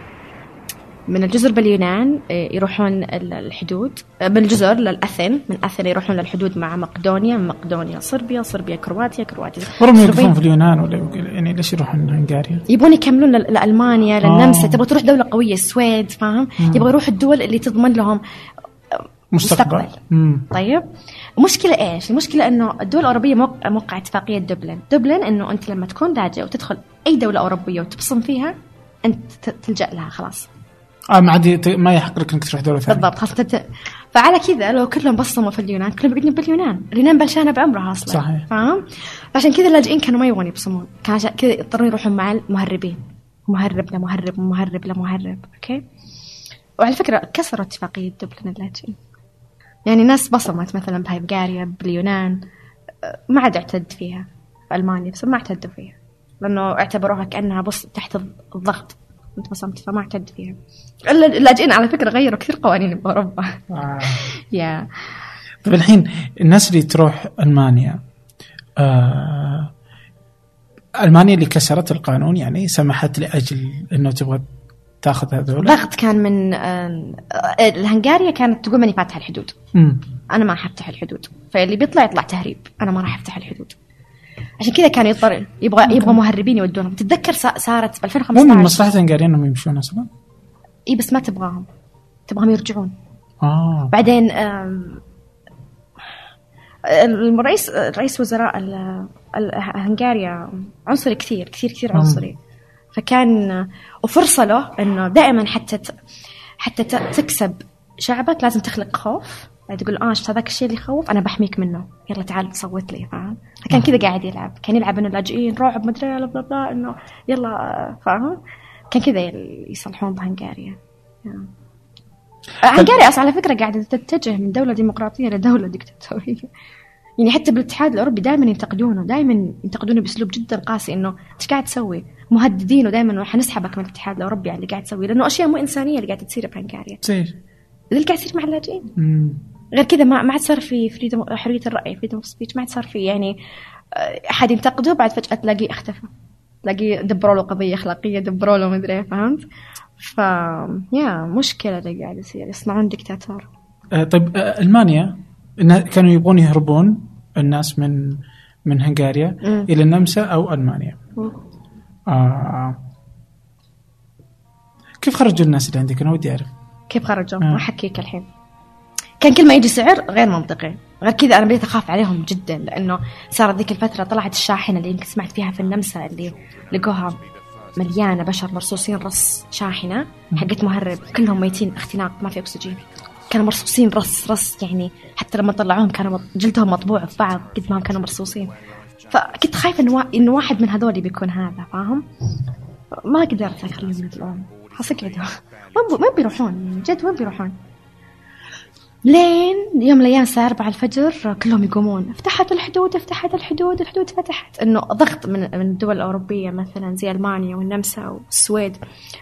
من الجزر باليونان آه، يروحون ال- الحدود آه، من الجزر لل Athens من Athens يروحون للحدود مع مقدونيا من مقدونيا صربيا صربيا كرواتيا كرواتيا صربيا. يوقفون في اليونان ولا يعني ليش يروحون هنغاريا؟ يبغون يكملون لألمانيا للنمسا آه. تبغى تروح دولة قوية السويد فاهم يبغى يروح الدول اللي تضمن لهم مستقبل مستقبل. مم. طيب المشكلة إيش؟ المشكلة إنه الدول الأوروبية موقع, موقع اتفاقية دبلن، دبلن إنه أنت لما تكون لاجئ وتدخل أي دولة أوروبية وتبصم فيها أنت تلجأ لها خلاص. آه ما عاد ما يحق لك إنك تروح دولة ثانية بالضبط خلاص تبدأ فعلى كذا لو كلهم بصموا في اليونان كلهم بيقعدون باليونان، اليونان بلشانة بعمرها أصلا. صحيح. فاهم؟ فعشان كذا اللاجئين كانوا ما يبغون يبصمون، كان عشان كذا يضطرون يروحون مع المهربين. مهرب لمهرب مهرب لمهرب، أوكي؟ وعلى فكرة كسروا اتفاقية دبلن اللاجئين. يعني ناس بصمت مثلا بهلغاريا باليونان أه، ما عاد اعتد فيها في ألمانيا بس ما اعتدوا فيها لأنه اعتبروها كأنها بص تحت الضغط انت بصمت فما اعتد فيها. اللاجئين على فكرة غيروا كثير قوانين بأوروبا. آه. يا. طيب الحين الناس اللي تروح ألمانيا آه ألمانيا اللي كسرت القانون يعني سمحت لأجل إنه تبغى تاخذ هذول؟ ضغط كان من آه، الهنغاريا كانت تقول ماني فاتحة الحدود. مم. أنا ما حفتح الحدود. فاللي بيطلع يطلع تهريب. أنا ما راح أفتح الحدود. عشان كذا كانوا يضطر يبغى يبغى مهربين يودونهم. تتذكر صا- صارت ب مو من 2015 مصلحة الهنغاريين إنهم يمشون أصلا؟ إي بس ما تبغاهم. تبغاهم يرجعون. آه. بعدين الرئيس رئيس وزراء هنغاريا عنصري كثير كثير كثير. عنصري. فكان وفرصة له إنه دائما حتى حتى تكسب شعبك لازم تخلق خوف. تقول آه شفت هذاك الشيء اللي يخوف؟ أنا بحميك منه. يلا تعال صوت لي. فاهم؟ فكان كذا قاعد يلعب. كان يلعب إنه اللاجئين رعب مدري بلا بلا بلا إنه يلا. فاهم؟ كان كذا يصلحون بهنغاريا. yeah. هنغاريا أصلا على فكرة قاعدة تتجه من دولة ديمقراطية لدوله ديكتاتورية. يعني حتى بالاتحاد الأوروبي دائما ينتقدونه دائما ينتقدونه بأسلوب جدا قاسي إنه إيش قاعد تسوي؟ مهددينه دائما حنسحبك من الاتحاد الأوروبي على اللي قاعد تسويه لأنه أشياء مو إنسانية اللي قاعدة تصير بهنغاريا. تصير. اللي قاعد يصير مع اللاجئين. غير كذا ما ما عاد صار في freedom حرية الرأي freedom of speech ما عاد صار في يعني آه، أحد ينتقده بعد فجأة تلاقيه اختفى تلاقيه دبروا له قضية أخلاقية دبروا له مدري إيه، فهمت؟ ف يا مشكلة اللي قاعد يصير يصنعون دكتاتور آه طيب آه ألمانيا كانوا يبغون يهربون الناس من من هنغاريا. إلى النمسا أو ألمانيا آه. كيف خرجوا الناس اللي عندك أنا ودي أعرف كيف خرجوا؟ آه. أحكيك الحين كان كل ما يجي سعر غير منطقي. غير كذا أنا بديت أخاف عليهم جدا لأنه صارت ذيك الفترة طلعت الشاحنة اللي يمكن سمعت فيها في النمسا اللي لقوها مليانة بشر مرصوصين رص شاحنة حقت مهرب. كلهم ميتين اختناق ما في أكسجين. كانوا مرصوصين رص رص يعني حتى لما طلعوهم كانوا جلدهم مطبوع في بعض قد ما كانوا مرصوصين. فكنت خايفة إنه إنه واحد من هذول بيكون هذا فاهم؟ ما قدرت اخليهم يطلعون. وين وين بيروحون. يعني جد وين بيروحون. لين يوم من الأيام الساعة 4 الفجر كلهم يقومون. فتحت الحدود فتحت الحدود الحدود فتحت. إنه ضغط من من الدول الأوروبية مثلا زي ألمانيا والنمسا والسويد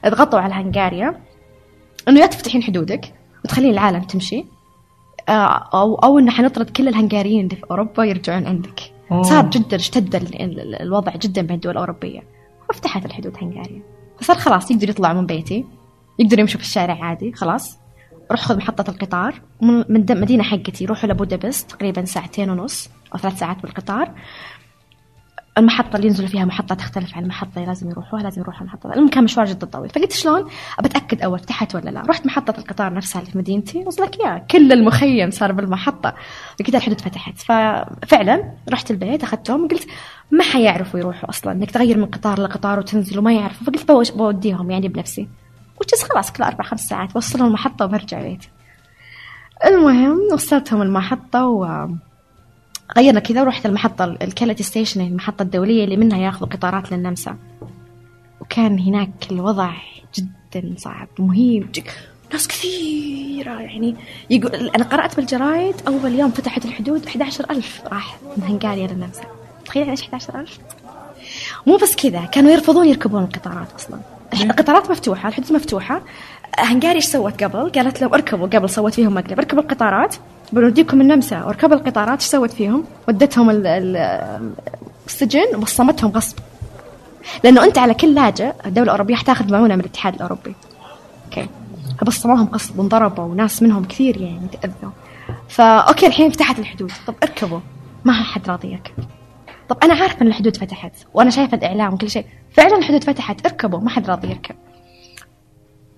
ضغطوا على هنغاريا إنه يا تفتحين حدودك وتخلين العالم تمشي. آه، أو أو انه حنطرد كل الهنغاريين اللي في أوروبا يرجعون عندك. أوه. صار جدا اشتد ال- ال- الوضع جدا بين الدول الأوروبية. وفتحت الحدود هنغاريا. فصار خلاص يقدر يطلع من بيتي يقدر يمشوا في الشارع عادي خلاص. روح خذ محطة القطار. من مدينة حقتي. روحوا لبودابست تقريبا ساعتين ونص أو ثلاث ساعات بالقطار. المحطة اللي ينزلوا فيها محطة تختلف عن المحطة اللي لازم يروحوها لازم يروحوا المحطة. المهم كان مشوار جدا طويل. فقلت شلون؟ أبى أتأكد أول فتحت ولا لا؟ رحت محطة القطار نفسها اللي في مدينتي. وصلك يا كل المخيم صار بالمحطة. كذا الحدود فتحت. ففعلا رحت البيت أخذتهم وقلت ما حيعرفوا يروحوا أصلا. إنك تغير من قطار لقطار وتنزل وما يعرفوا. فقلت بوديهم يعني بنفسي. وجز خلاص كل أربع خمس ساعات وصلوا المحطة وبرجع بيتي. المهم وصلتهم المحطة و غيرنا كذا ورحت المحطة الكاليتي station المحطة الدولية اللي منها ياخذوا قطارات للنمسا. وكان هناك الوضع جدا صعب مهيب جد. ناس كثيرة يعني يقول أنا قرأت بالجرايد أول يوم فتحت الحدود 11000 راح من هنغاريا للنمسا. تخيل إيش 11000 مو بس كذا كانوا يرفضون يركبون القطارات أصلا. القطارات مفتوحة الحدود مفتوحة. هنغاريا إيش سوت قبل؟ قالت لهم اركبوا قبل سوت فيهم مقلب. اركبوا القطارات بنوديكم النمسا واركبوا القطارات إيش سوت فيهم؟ ودتهم ال- ال- السجن وبصمتهم غصب. لأنه أنت على كل لاجئ الدولة الأوروبية حتاخذ معونة من الاتحاد الأوروبي. أوكي. فبصموهم غصب وانضربوا وناس منهم كثير يعني تأذوا. فا أوكي الحين فتحت الحدود. طب اركبوا ما حد راضي يركب طب أنا عارفه إن الحدود فتحت وأنا شايفة الإعلام وكل شيء. فعلا الحدود فتحت اركبوا ما حد راضي يركب.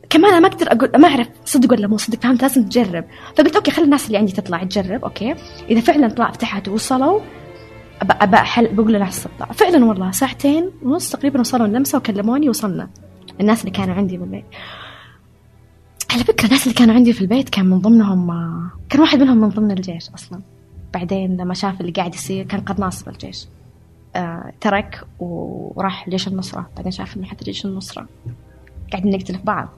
كمان أنا ما أقدر أقول ما أعرف صدق ولا مو صدق فهمت؟ لازم تجرب. فقلت أوكي خلي الناس اللي عندي تطلع تجرب أوكي؟ إذا فعلا طلع فتحت ووصلوا حل بقول لا تطلع فعلا والله ساعتين ونص تقريبا وصلوا النمسا وكلموني وصلنا الناس اللي كانوا عندي بالبيت على فكرة الناس اللي كانوا عندي في البيت كان من ضمنهم كان واحد منهم من ضمن الجيش أصلا. بعدين لما شاف اللي قاعد يصير كان قناص بالجيش آه ترك وراح جيش النصرة. بعدين شاف إنه حتى جيش النصرة قاعدين نقتل في بعض.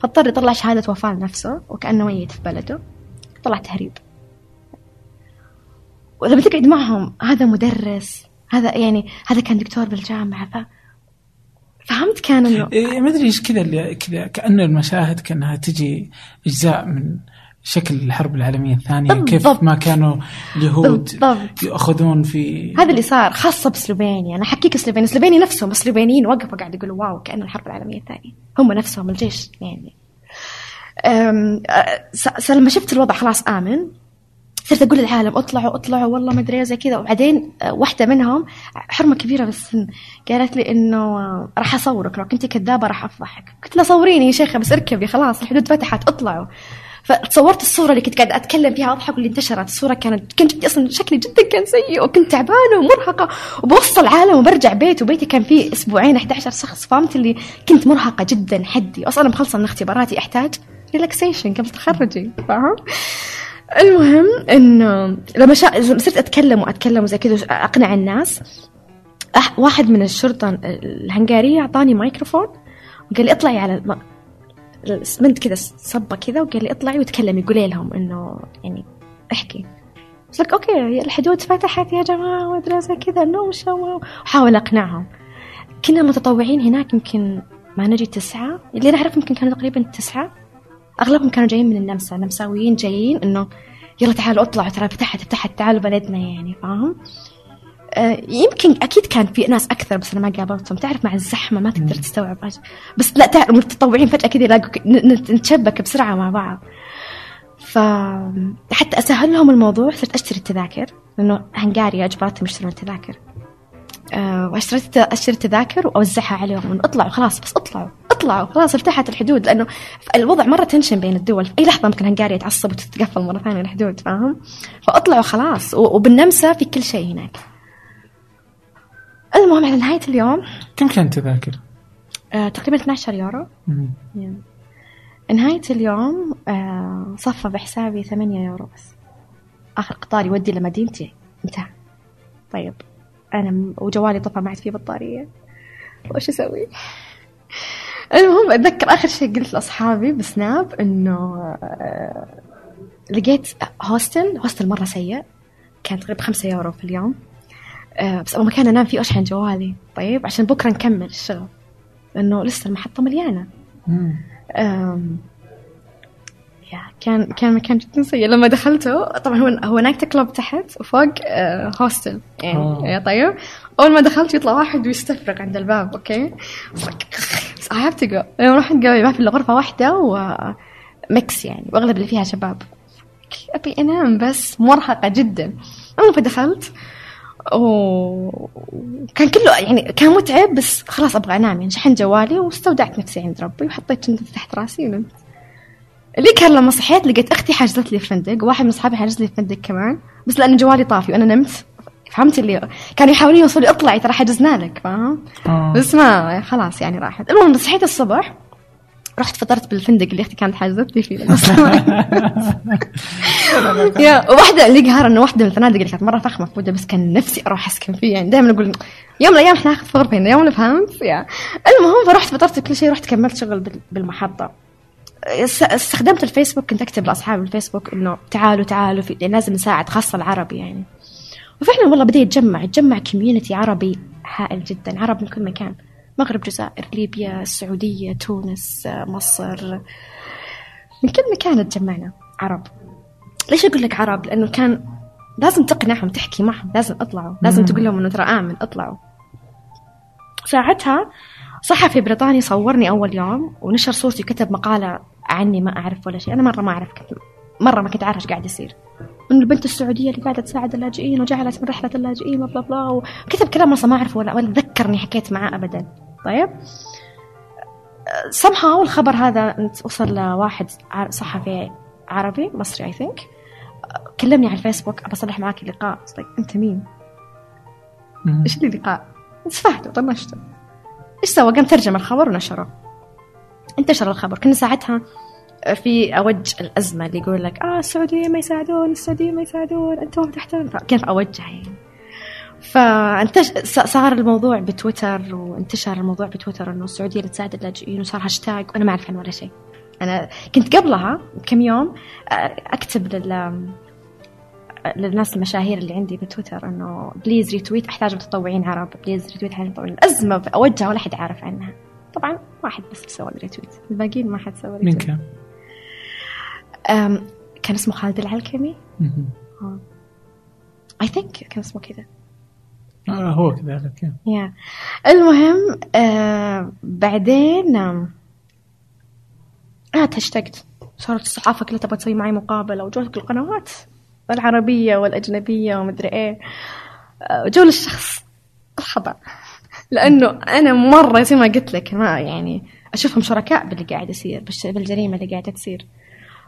فاضطر يطلع شهادة وفاة لنفسه وكأنه ميت في بلده. طلع تهريب. ولما تقعد معهم هذا مدرس هذا يعني هذا كان دكتور بالجامعة. ف فهمت كان إنه إيه ما أدري إيش كذا كذا كأن المشاهد كأنها تجي أجزاء من شكل الحرب العالمية الثانية كيف بالضبط. ما كانوا اليهود بالضبط. يأخذون في هذا اللي صار خاصة بسلوفينيا. أنا أحكيك سلوفينيا. سلوفينيا نفسهم السلوفينيين وقفوا قاعد يقولوا واو كأن الحرب العالمية الثانية. هم نفسهم الجيش. يعني. لما شفت الوضع خلاص آمن صرت أقول للعالم اطلعوا اطلعوا والله ما أدري إيه زي كذا. وبعدين واحدة منهم حرمة كبيرة بالسن قالت لي إنه أه، راح أصورك لو كنتي كذابة راح أفضحك. قلت لها صوريني يا شيخة بس اركبي خلاص الحدود فتحت اطلعوا. فتصورت الصورة اللي كنت قاعدة أتكلم فيها أضحك واللي انتشرت. الصورة كانت كنت جدي أصلا شكلي جدا كان سيء وكنت تعبانة ومرهقة. وبوصل العالم وبرجع بيت وبيتي كان فيه أسبوعين 11 شخص. فهمت اللي؟ كنت مرهقة جدا حدي. أصلا مخلصة من اختباراتي أحتاج ريلاكسيشن قبل تخرجي. فاهم المهم إنه لما شا... صرت أتكلم وأتكلم وزي كذا أقنع الناس. أح... واحد من الشرطة الهنغارية أعطاني مايكروفون وقال لي اطلعي على الاسمنت كذا صبة كذا وقال لي اطلعي وتكلمي. قولي لهم إنه يعني احكي. قلت لك أوكي الحدود فتحت يا جماعة وادري زي كذا انه وش وحاول أقنعهم. كنا متطوعين هناك يمكن ما نجي تسعة. اللي نعرف يمكن كانوا تقريبا تسعة. أغلبهم كانوا جايين من النمسا. نمساويين جايين إنه يلا تعالوا اطلعوا ترى فتحت فتحت تعالوا بلدنا يعني فاهم؟ يمكن أكيد كان في ناس أكثر بس أنا ما قابلتهم. تعرف مع الزحمة ما تقدر تستوعب بس لا تعرف متطوعين فجأة كذا يلاقوا نتشبك بسرعة مع بعض. ف حتى أسهل لهم الموضوع صرت أشتري التذاكر لأنه هنغاريا أجبرتهم يشترون التذاكر. آه، وأشتريت أشتري التذاكر وأوزعها عليهم انه اطلعوا خلاص بس اطلعوا اطلعوا خلاص ارتاحت الحدود. لأنه الوضع مرة تنشن بين الدول. في أي لحظة ممكن هنغاريا تعصب وتتقفل مرة ثانية الحدود فاهم؟ فاطلعوا خلاص وبالنمسا في كل شيء هناك. المهم على نهاية اليوم. كم كان تذاكر؟ آه، تقريبا 12 يورو. مم. نهاية اليوم آه، صفى بحسابي ثمانية يورو بس. آخر قطار يودي لمدينتي انتهى. طيب. أنا م- وجوالي طفى ما عاد فيه بطارية. وش أسوي؟ المهم أتذكر آخر شيء قلت لأصحابي بسناب إنه آه، لقيت hostel. hostel مرة سيء. كان تقريبا خمسة يورو في اليوم. بس أبغى مكان أنام فيه أشحن جوالي؟ طيب عشان بكرة نكمل الشغل لأنه لسه المحطة مليانة. كان كان مكان جدا سيء. لما دخلته طبعا هو هو night club تحت وفوق آه، hostel. يعني آه. طيب. أول ما دخلت يطلع واحد ويستفرغ عند الباب أوكي؟ بس have to go. يوم رحت قوي ما في الا غرفه واحدة و mix يعني وأغلب اللي فيها شباب. أبي أنام بس مرهقة جدا. المهم فدخلت وكان كله يعني كان متعب بس خلاص أبغى أنام. يعني شحنت جوالي واستودعت نفسي عند ربي وحطيت شنطتي تحت راسي ونمت. اللي كان لما صحيت لقيت أختي حجزت لي فندق وواحد من أصحابي حجز لي فندق كمان بس لأن جوالي طافي وأنا نمت. فهمت اللي كانوا يحاولون يوصلوا اطلعي ترى حجزنا لك. فاهم؟ آه. بس ما خلاص يعني راحت. المهم صحيت الصبح رحت فطرت بالفندق اللي أختي كانت حاجزتني فيه. يا وواحدة اللي قهر إنه واحدة من الفنادق اللي كانت مرة فخمة في بس كان نفسي أروح أسكن فيه يعني دائما أقول يوم من الأيام إحنا ناخذ غرفة هنا يوم فهمت يا. المهم فرحت فطرت كل شيء رحت كملت شغل بال- بالمحطة. اس- استخدمت الفيسبوك كنت أكتب لاصحاب الفيسبوك إنه تعالوا تعالوا في لازم نساعد خاصة العربي يعني. وفعلا والله بدأ يتجمع يتجمع كوميونتي عربي هائل جدا عرب من كل مكان. مغرب جزائر ليبيا السعودية تونس مصر. من كل مكان تجمعنا عرب. ليش أقول لك عرب؟ لأنه كان لازم تقنعهم تحكي معهم لازم أطلعوا. لازم. تقول لهم إنه ترى آمن أطلعوا. ساعتها صحفي بريطاني صورني أول يوم ونشر صورتي وكتب مقالة عني ما أعرف ولا شيء. أنا مرة ما أعرف كنت مرة ما كنت عارف إيش قاعد يصير. انه البنت السعودية اللي قاعدة تساعد اللاجئين وجعلت من رحلة اللاجئين بلا بلا وكتب كلام أصلا ما أعرفه ولا ولا ذكرني حكيت معاه ابدا. طيب؟ Somehow الخبر هذا وصل لواحد صحفي عربي مصري اي ثينك كلمني على الفيسبوك أبى أصلح معك اللقاء. له، أنت مين؟ إيش اللي لقاء؟ تفاهته طنشته. إيش سوى؟ قام ترجم الخبر ونشره. انتشر الخبر. كنا ساعتها في أوج الأزمة اللي يقول لك آه السعودية ما يساعدون السعودية ما يساعدون أنتم تحكون. كان في اوجها يعني؟ فانتش صار الموضوع بتويتر وانتشر الموضوع بتويتر إنه السعودية اللي تساعد اللاجئين وصار هاشتاج وأنا ما أعرف عن ولا شيء. أنا كنت قبلها بكم يوم آه، أكتب لل للناس المشاهير اللي عندي بتويتر إنه please retweet أحتاج متطوعين عرب please retweet احتاج متطوعين الأزمة باوجها ولا حد عارف عنها. طبعا واحد بس سوى retweet الباقيين ما حد سوى من retweet كان؟ أم، كان اسمه خالد العلكمي. I think كان اسمه كذا. آه هو كذلك يا المهم آه بعدين أنا تشتقت. صارت الصحافة كلها تبغى تسوي معي مقابلة وجوتك القنوات العربية والأجنبية ومدري إيه. آه، جو للشخص الخطأ. لأنه أنا مرة زي ما قلت لك ما يعني أشوفهم شركاء باللي قاعد يصير بالجريمة اللي قاعدة تصير.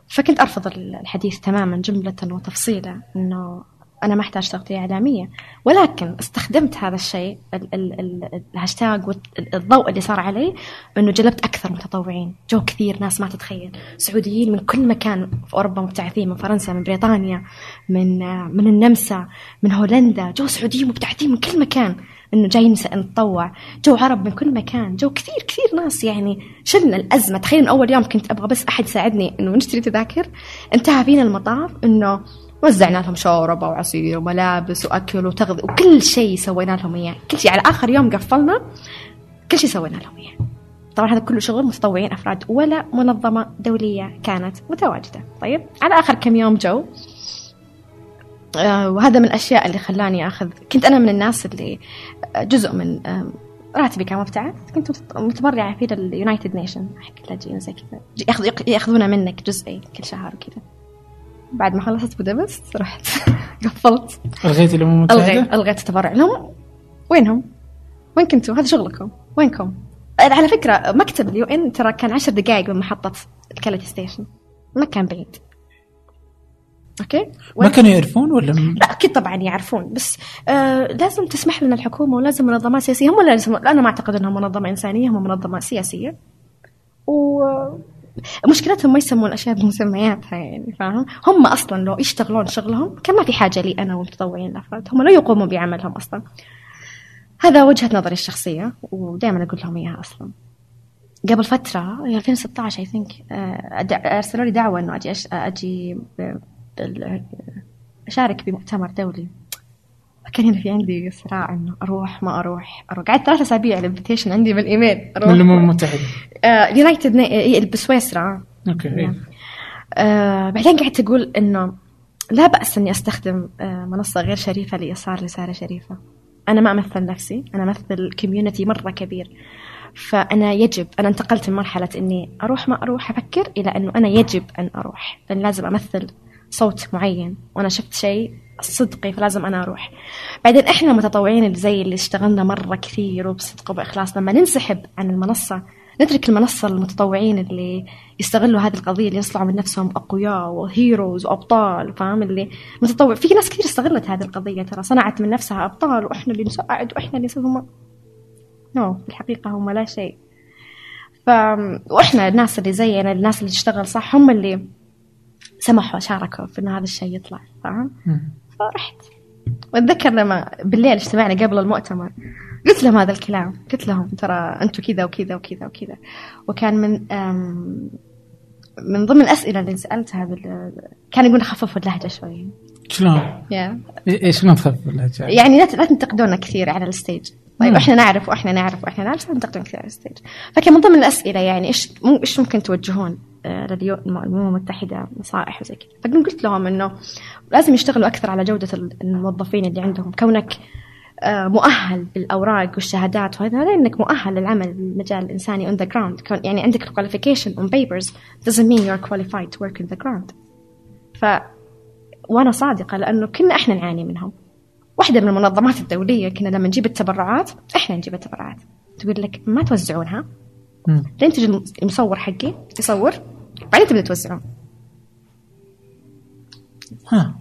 فكنت أرفض الحديث تماما جملة وتفصيلا إنه أنا ما أحتاج تغطية إعلامية. ولكن استخدمت هذا الشيء ال- ال- ال- الهاشتاج والضوء اللي صار عليه إنه جلبت أكثر متطوعين. جو كثير ناس ما تتخيل. سعوديين من كل مكان في أوروبا مبتعثين من فرنسا من بريطانيا من من النمسا من هولندا. جو سعوديين مبتعثين من كل مكان. إنه نس- نتطوع. جو عرب من كل مكان. جو كثير كثير ناس يعني شلنا الأزمة. تخيل من أول يوم كنت أبغى بس أحد يساعدني إنه نشتري تذاكر. انتهى فينا المطاف إنه وزعنا لهم شوربة وعصير وملابس وأكل وتغذية وكل شيء سوينا لهم إياه. كل شيء. على آخر يوم قفلنا. كل شيء سوينا لهم إياه. طبعا هذا كله شغل متطوعين أفراد ولا منظمة دولية كانت متواجدة. طيب على آخر كم يوم جو وهذا من الأشياء اللي خلاني أخذ كنت أنا من الناس اللي آه، جزء من آه راتبي كمبتعث كنت مت- متبرعة في ال United Nation حق اللاجئين زي كذا ياخذ يأخذونه منك جزئي كل شهر وكذا بعد ما خلصت بودابست رحت قفلت ألغيت الأمم المتحدة؟ الغيت ألغيت التبرع لهم وينهم؟ وين كنتوا؟ هذا شغلكم وينكم؟ على فكرة مكتب ال UN ترى كان عشر دقائق من محطة ال Keleti station ما كان بعيد أوكي؟ ما كانوا يعرفون ولا م- لا أكيد طبعا يعرفون بس آه لازم تسمح لنا الحكومة ولازم منظمات سياسية. هم لازم أنا ما أعتقد إنهم منظمة إنسانية هم منظمة سياسية. و مشكلتهم ما يسمون الأشياء بمسمياتها يعني فاهم؟ هم أصلا لو يشتغلون شغلهم كان ما في حاجة لي أنا والمتطوعين الأفراد. هم لا يقوموا بعملهم أصلا. هذا وجهة نظري الشخصية ودائما أقول لهم إياها أصلا. قبل فترة 2016 I think أرسلوا لي دعوة إنه أجي أش... أجي. بال... أشارك بمؤتمر دولي. كان هنا في عندي صراع إنه أروح ما أروح. أروح. قعدت ثلاثة أسابيع ال invitation عندي بالإيميل. أروح. من الامم المتحده United بسويسرا. أوكي إيه. آه بعدين قعدت أقول إنه لا بأس إني أستخدم آه منصة غير شريفة لإيصال رسالة شريفة. أنا ما أمثل نفسي. أنا أمثل كوميونتي مرة كبير. فأنا يجب أنا انتقلت من مرحلة إني أروح ما أروح أفكر إلى إنه أنا يجب أن أروح. لأن لازم أمثل صوت معين وأنا شفت شيء صدقي فلازم أنا أروح. بعدين إحنا المتطوعين اللي زي اللي اشتغلنا مرة كثير وبصدق وبإخلاص لما ننسحب عن المنصة نترك المنصة للمتطوعين اللي يستغلوا هذه القضية اللي يصنعوا من نفسهم أقوياء وهيروز وأبطال فاهم؟ اللي متطوع. في ناس كثير استغلت هذه القضية ترى صنعت من نفسها أبطال وإحنا اللي نساعد وإحنا اللي هم نو في الحقيقة هم لا شيء. ف وإحنا الناس اللي زينا الناس اللي تشتغل صح هم اللي سمحوا شاركوا في انه هذا الشيء يطلع فاهم؟ فرحت وأتذكر لما بالليل اجتمعنا قبل المؤتمر قلت لهم هذا الكلام قلت لهم ترى أنتم كذا وكذا وكذا وكذا وكان من من ضمن الأسئلة اللي سألتها بال... كان يقول خففوا اللهجة شوي شلون؟ yeah. إيش شلون تخفف اللهجة؟ يعني لا لا تنتقدونا كثير على ال stage طيب مم. إحنا نعرف وإحنا نعرف وإحنا نعرف لا تنتقدونا كثير على ال stage فكان من ضمن الأسئلة يعني إيش إيش ممكن توجهون الامم المتحده نصائح وزي كذا. فقلت قلت لهم إنه لازم يشتغلوا أكثر على جودة ال- الموظفين اللي عندهم. كونك آه، مؤهل بالأوراق والشهادات وهذا هذا إنك مؤهل للعمل بالمجال الإنساني on the ground. كون يعني عندك qualification on papers doesn't mean you're qualified to work in the ground. ف وأنا صادقة لأنه كنا إحنا نعاني منهم. واحدة من المنظمات الدولية كنا لما نجيب التبرعات إحنا نجيب التبرعات. تقول لك ما توزعونها. لين تجي المصور حقي يصور بعدين تبدا توزعون ها.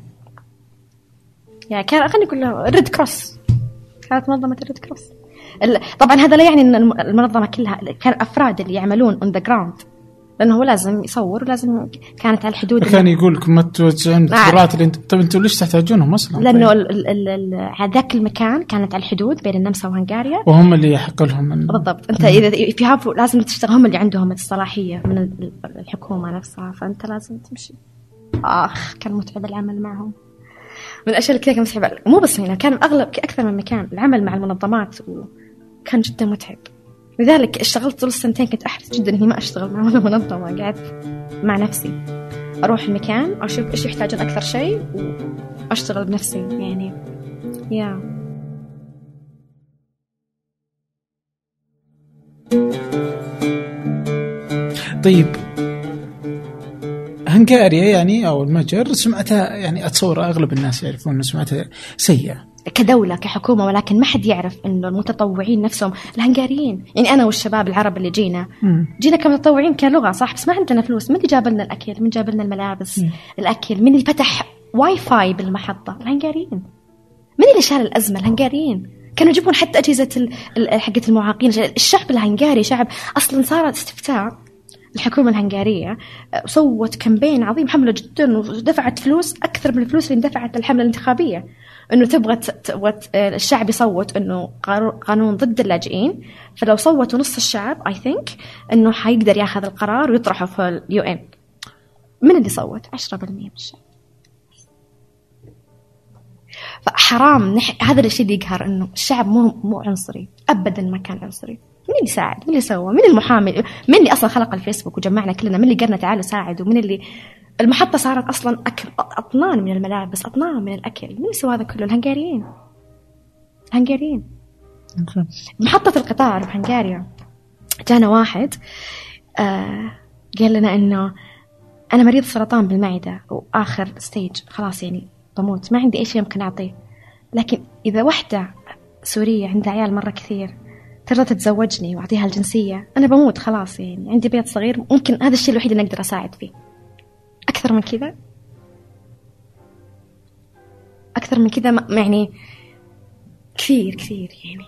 يعني كان خليني أقول له Red Cross كانت منظمة ال Red Cross ال- طبعا هذا لا يعني إن الم- المنظمة كلها كان أفراد اللي يعملون on the ground لأنه هو لازم يصور ولازم كانت على الحدود. كان يقول لكم ما توزعون التبرعات اللي أنتم طيب أنتم ليش تحتاجونهم أصلا؟ لأنه طيب. ال- على ذاك المكان كانت على الحدود بين النمسا وهنغاريا. وهم اللي يحق لهم من بالضبط. انت إذا في هاف لازم تشتغل. هم اللي عندهم الصلاحية من ال- الحكومة نفسها. فأنت لازم تمشي. آخ كان متعب العمل معهم. من الأشياء اللي كذا كان متعب. مو بس هنا كان اغلب أكثر من مكان. العمل مع المنظمات وكان جدا متعب. لذلك اشتغلت طول السنتين كنت أحرص جدا إني ما أشتغل مع ولا منظمه قعدت مع نفسي. أروح المكان أشوف إيش يحتاجون أكثر شيء وأشتغل بنفسي. يعني يا. طيب. هنغاريا يعني أو المجر سمعتها يعني اتصور أغلب الناس يعرفون ان سمعتها سيئة. كدولة كحكومة ولكن ما حد يعرف إنه المتطوعين نفسهم الهنغاريين. يعني أنا والشباب العرب اللي جينا مم. جينا كمتطوعين كلغة صح؟ بس ما عندنا فلوس. من اللي جاب لنا الأكل؟ من جاب لنا الملابس؟ الأكل. من اللي فتح واي فاي بالمحطة؟ الهنغاريين. من اللي شال الأزمة؟ الهنغاريين. كانوا يجيبون حتى ال- حقة المعاقين. الشعب الهنغاري شعب أصلا صار استفتاء. الحكومة الهنغارية سوت campaign عظيم حملة جدا ودفعت فلوس أكثر من الفلوس اللي اندفعت للحملة الانتخابية. إنه تبغى تبغى أه، الشعب يصوت إنه قانون- ضد اللاجئين. فلو صوتوا نص الشعب I think إنه حيقدر ياخذ القرار ويطرحه في ال UN. من اللي صوت؟ 10% من الشعب. فحرام نح... هذا الشيء اللي يقهر إنه الشعب مو مو عنصري ابدا ما كان عنصري. مين اللي ساعد؟ مين اللي سوى؟ مين المحامي؟ مين اللي أصلا خلق الفيسبوك وجمعنا كلنا؟ مين اللي قالنا تعالوا ساعدوا؟ مين اللي المحطة صارت أصلا اكل أطنان من الملابس، أطنان من الأكل، مين اللي سوى هذا كله؟ الهنغاريين. الهنغاريين. محطة القطار بهنغاريا جانا واحد آه قال لنا إنه أنا مريض سرطان بالمعدة وآخر ستيج خلاص يعني بموت ما عندي أي شيء ممكن أعطيه لكن إذا وحدة سورية عندها عيال مرة كثير ترضى تتزوجني وأعطيها الجنسية أنا بموت خلاص يعني عندي بيت صغير ممكن هذا الشيء الوحيد اللي أقدر أساعد فيه. أكثر من كذا؟ أكثر من كذا ما- يعني كثير كثير يعني.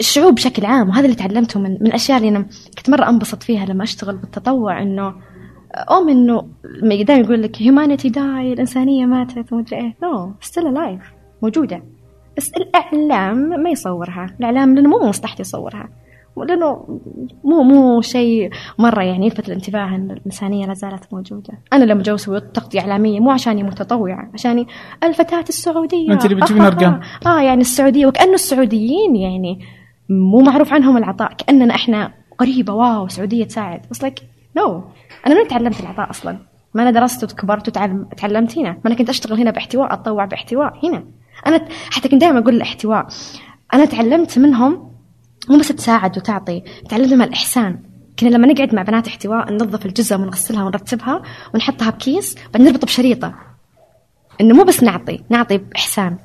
الشعوب بشكل عام وهذا اللي تعلمته من من الأشياء اللي أنا كنت مرة أنبسط فيها لما أشتغل بالتطوع إنه أم إنه دائما يقول لك humanity died الإنسانية ماتت ومدري إيه. no still alive موجودة. بس الإعلام ما يصورها. الإعلام لأنه مو مصلحته يصورها. لأنه مو مو شيء مرة يعني يلفت الانتباه إن الإنسانية لا زالت موجودة. أنا لما جوا سووا تغطيه إعلامية مو عشاني متطوعة عشاني الفتاة السعودية. أنت اللي بتجيبين أرقام. آه يعني السعودية وكأنه السعوديين يعني مو معروف عنهم العطاء. كأننا إحنا غريبة wow السعوديه تساعد. بس like no أنا من تعلمت العطاء أصلا. ما أنا درست وكبرت وتعلم تعلمت هنا. ما أنا كنت أشتغل هنا باحتواء أتطوع باحتواء هنا. أنا حتى كنت دائما أقول الاحتواء أنا تعلمت منهم مو بس تساعد وتعطي تعلمت من الإحسان. كنا لما نقعد مع بنات احتواء ننظف الجزم ونغسلها ونرتبها ونحطها بكيس بعدين نربط بشريطة. إنه مو بس نعطي نعطي بإحسان.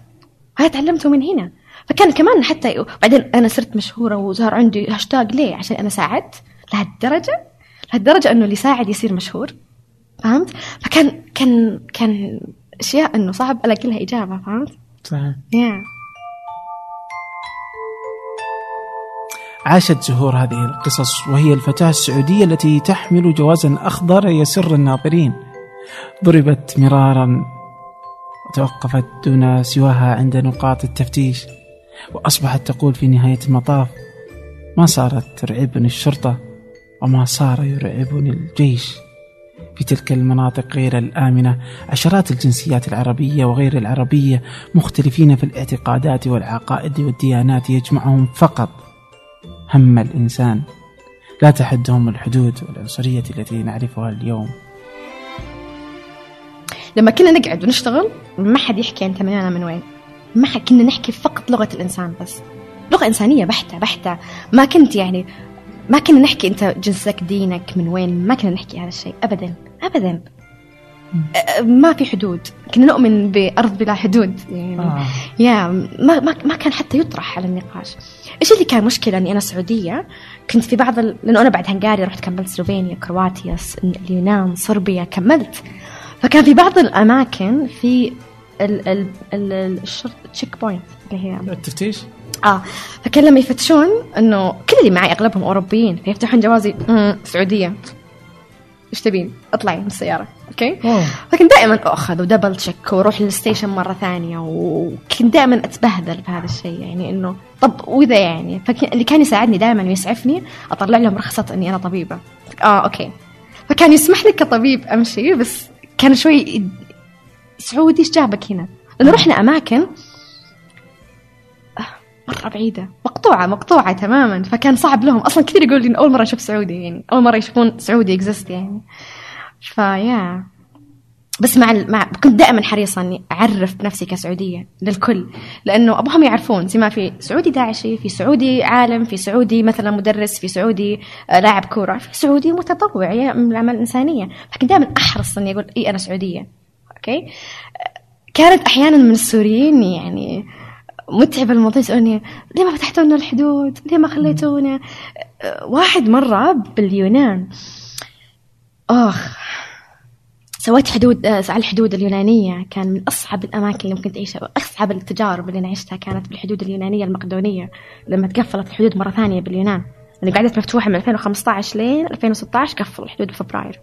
هذا تعلمته من هنا. فكان كمان حتى بعدين أنا صرت مشهورة وصار عندي هاشتاج ليه؟ عشان أنا ساعدت لهالدرجة؟ لهالدرجة إنه اللي يساعد يصير مشهور. فهمت؟ فكان كان كان أشياء إنه صعب ألاقي لها إجابة. فهمت؟ صحيح. Yeah. عاشت زهور هذه القصص وهي الفتاة السعودية التي تحمل جوازا أخضر يسر الناظرين. ضربت مرارا وتوقفت دون سواها عند نقاط التفتيش وأصبحت تقول في نهاية المطاف ما صارت ترعبني الشرطة وما صار يرعبني الجيش. في تلك المناطق غير الآمنة. عشرات الجنسيات العربية وغير العربية مختلفين في الاعتقادات والعقائد والديانات يجمعهم فقط. هم الإنسان. لا تحدهم الحدود والعنصرية التي نعرفها اليوم. لما كنا نقعد ونشتغل ما حد يحكي أنت من أنا من وين. ما حد كنا نحكي فقط لغة الإنسان بس. لغة إنسانية بحتة بحتة. ما كنت يعني ما كنا نحكي انت جنسك دينك من وين ما كنا نحكي هذا الشيء ابدا ابدا. ما في حدود. كنا نؤمن بأرض بلا حدود يعني. آه. يا ما ما ما كان حتى يطرح على النقاش. إيش اللي كان مشكلة؟ إني أنا سعودية كنت في بعض ال... لأنه أنا بعد هنغاريا رحت كملت سلوفينيا كرواتيا اليونان صربيا كملت. فكان في بعض الأماكن في ال ال ال ال- الشرطه checkpoint اللي هي التفتيش؟ آه فكان لما يفتشون إنه كل اللي معي أغلبهم أوروبيين فيفتحون جوازي "مم، سعودية إيش تبين؟ اطلعي من السيارة okay؟ أوه. فكنت دائما أخذ و double check وأروح لل station مرة ثانية وكنت دائما أتبهدل بهذا الشيء يعني إنه طب وإذا يعني فكان اللي كان يساعدني دائما ويسعفني أطلع لهم رخصة إني أنا طبيبة آه okay فكان يسمح لي كطبيب أمشي بس كان شوي سعودي إيش جابك هنا؟ لأنه رحنا أماكن مرة بعيدة. مقطوعة مقطوعة تماما. فكان صعب لهم. أصلا كثير يقول لي أول مرة أشوف سعودي يعني أول مرة يشوفون سعودي exist يعني. فيا بس مع ال... مع كنت دائما حريصة إني أعرف بنفسي كسعودية للكل. لأنه أبغاهم يعرفون. زي ما في سعودي داعشي في سعودي عالم في سعودي مثلا مدرس في سعودي آه، لاعب كورة في سعودي متطوع يا- من الأعمال الإنسانية فكنت دائما أحرص إني أقول إي أنا سعودية. okay كانت أحيانا من السوريين يعني متعب الموضوع يسألوني ليه ما فتحتوا لنا الحدود؟ ليه ما خليتونا؟ واحد مرة باليونان. آخ سويت حدود آه، على الحدود اليونانية. كان من أصعب الأماكن اللي ممكن تعيشها أصعب التجارب اللي أنا عشتها كانت بالحدود اليونانية المقدونية لما تقفلت الحدود مرة ثانية باليونان. اللي قعدت مفتوحة من 2015 لين 2016 قفلوا الحدود بفبراير.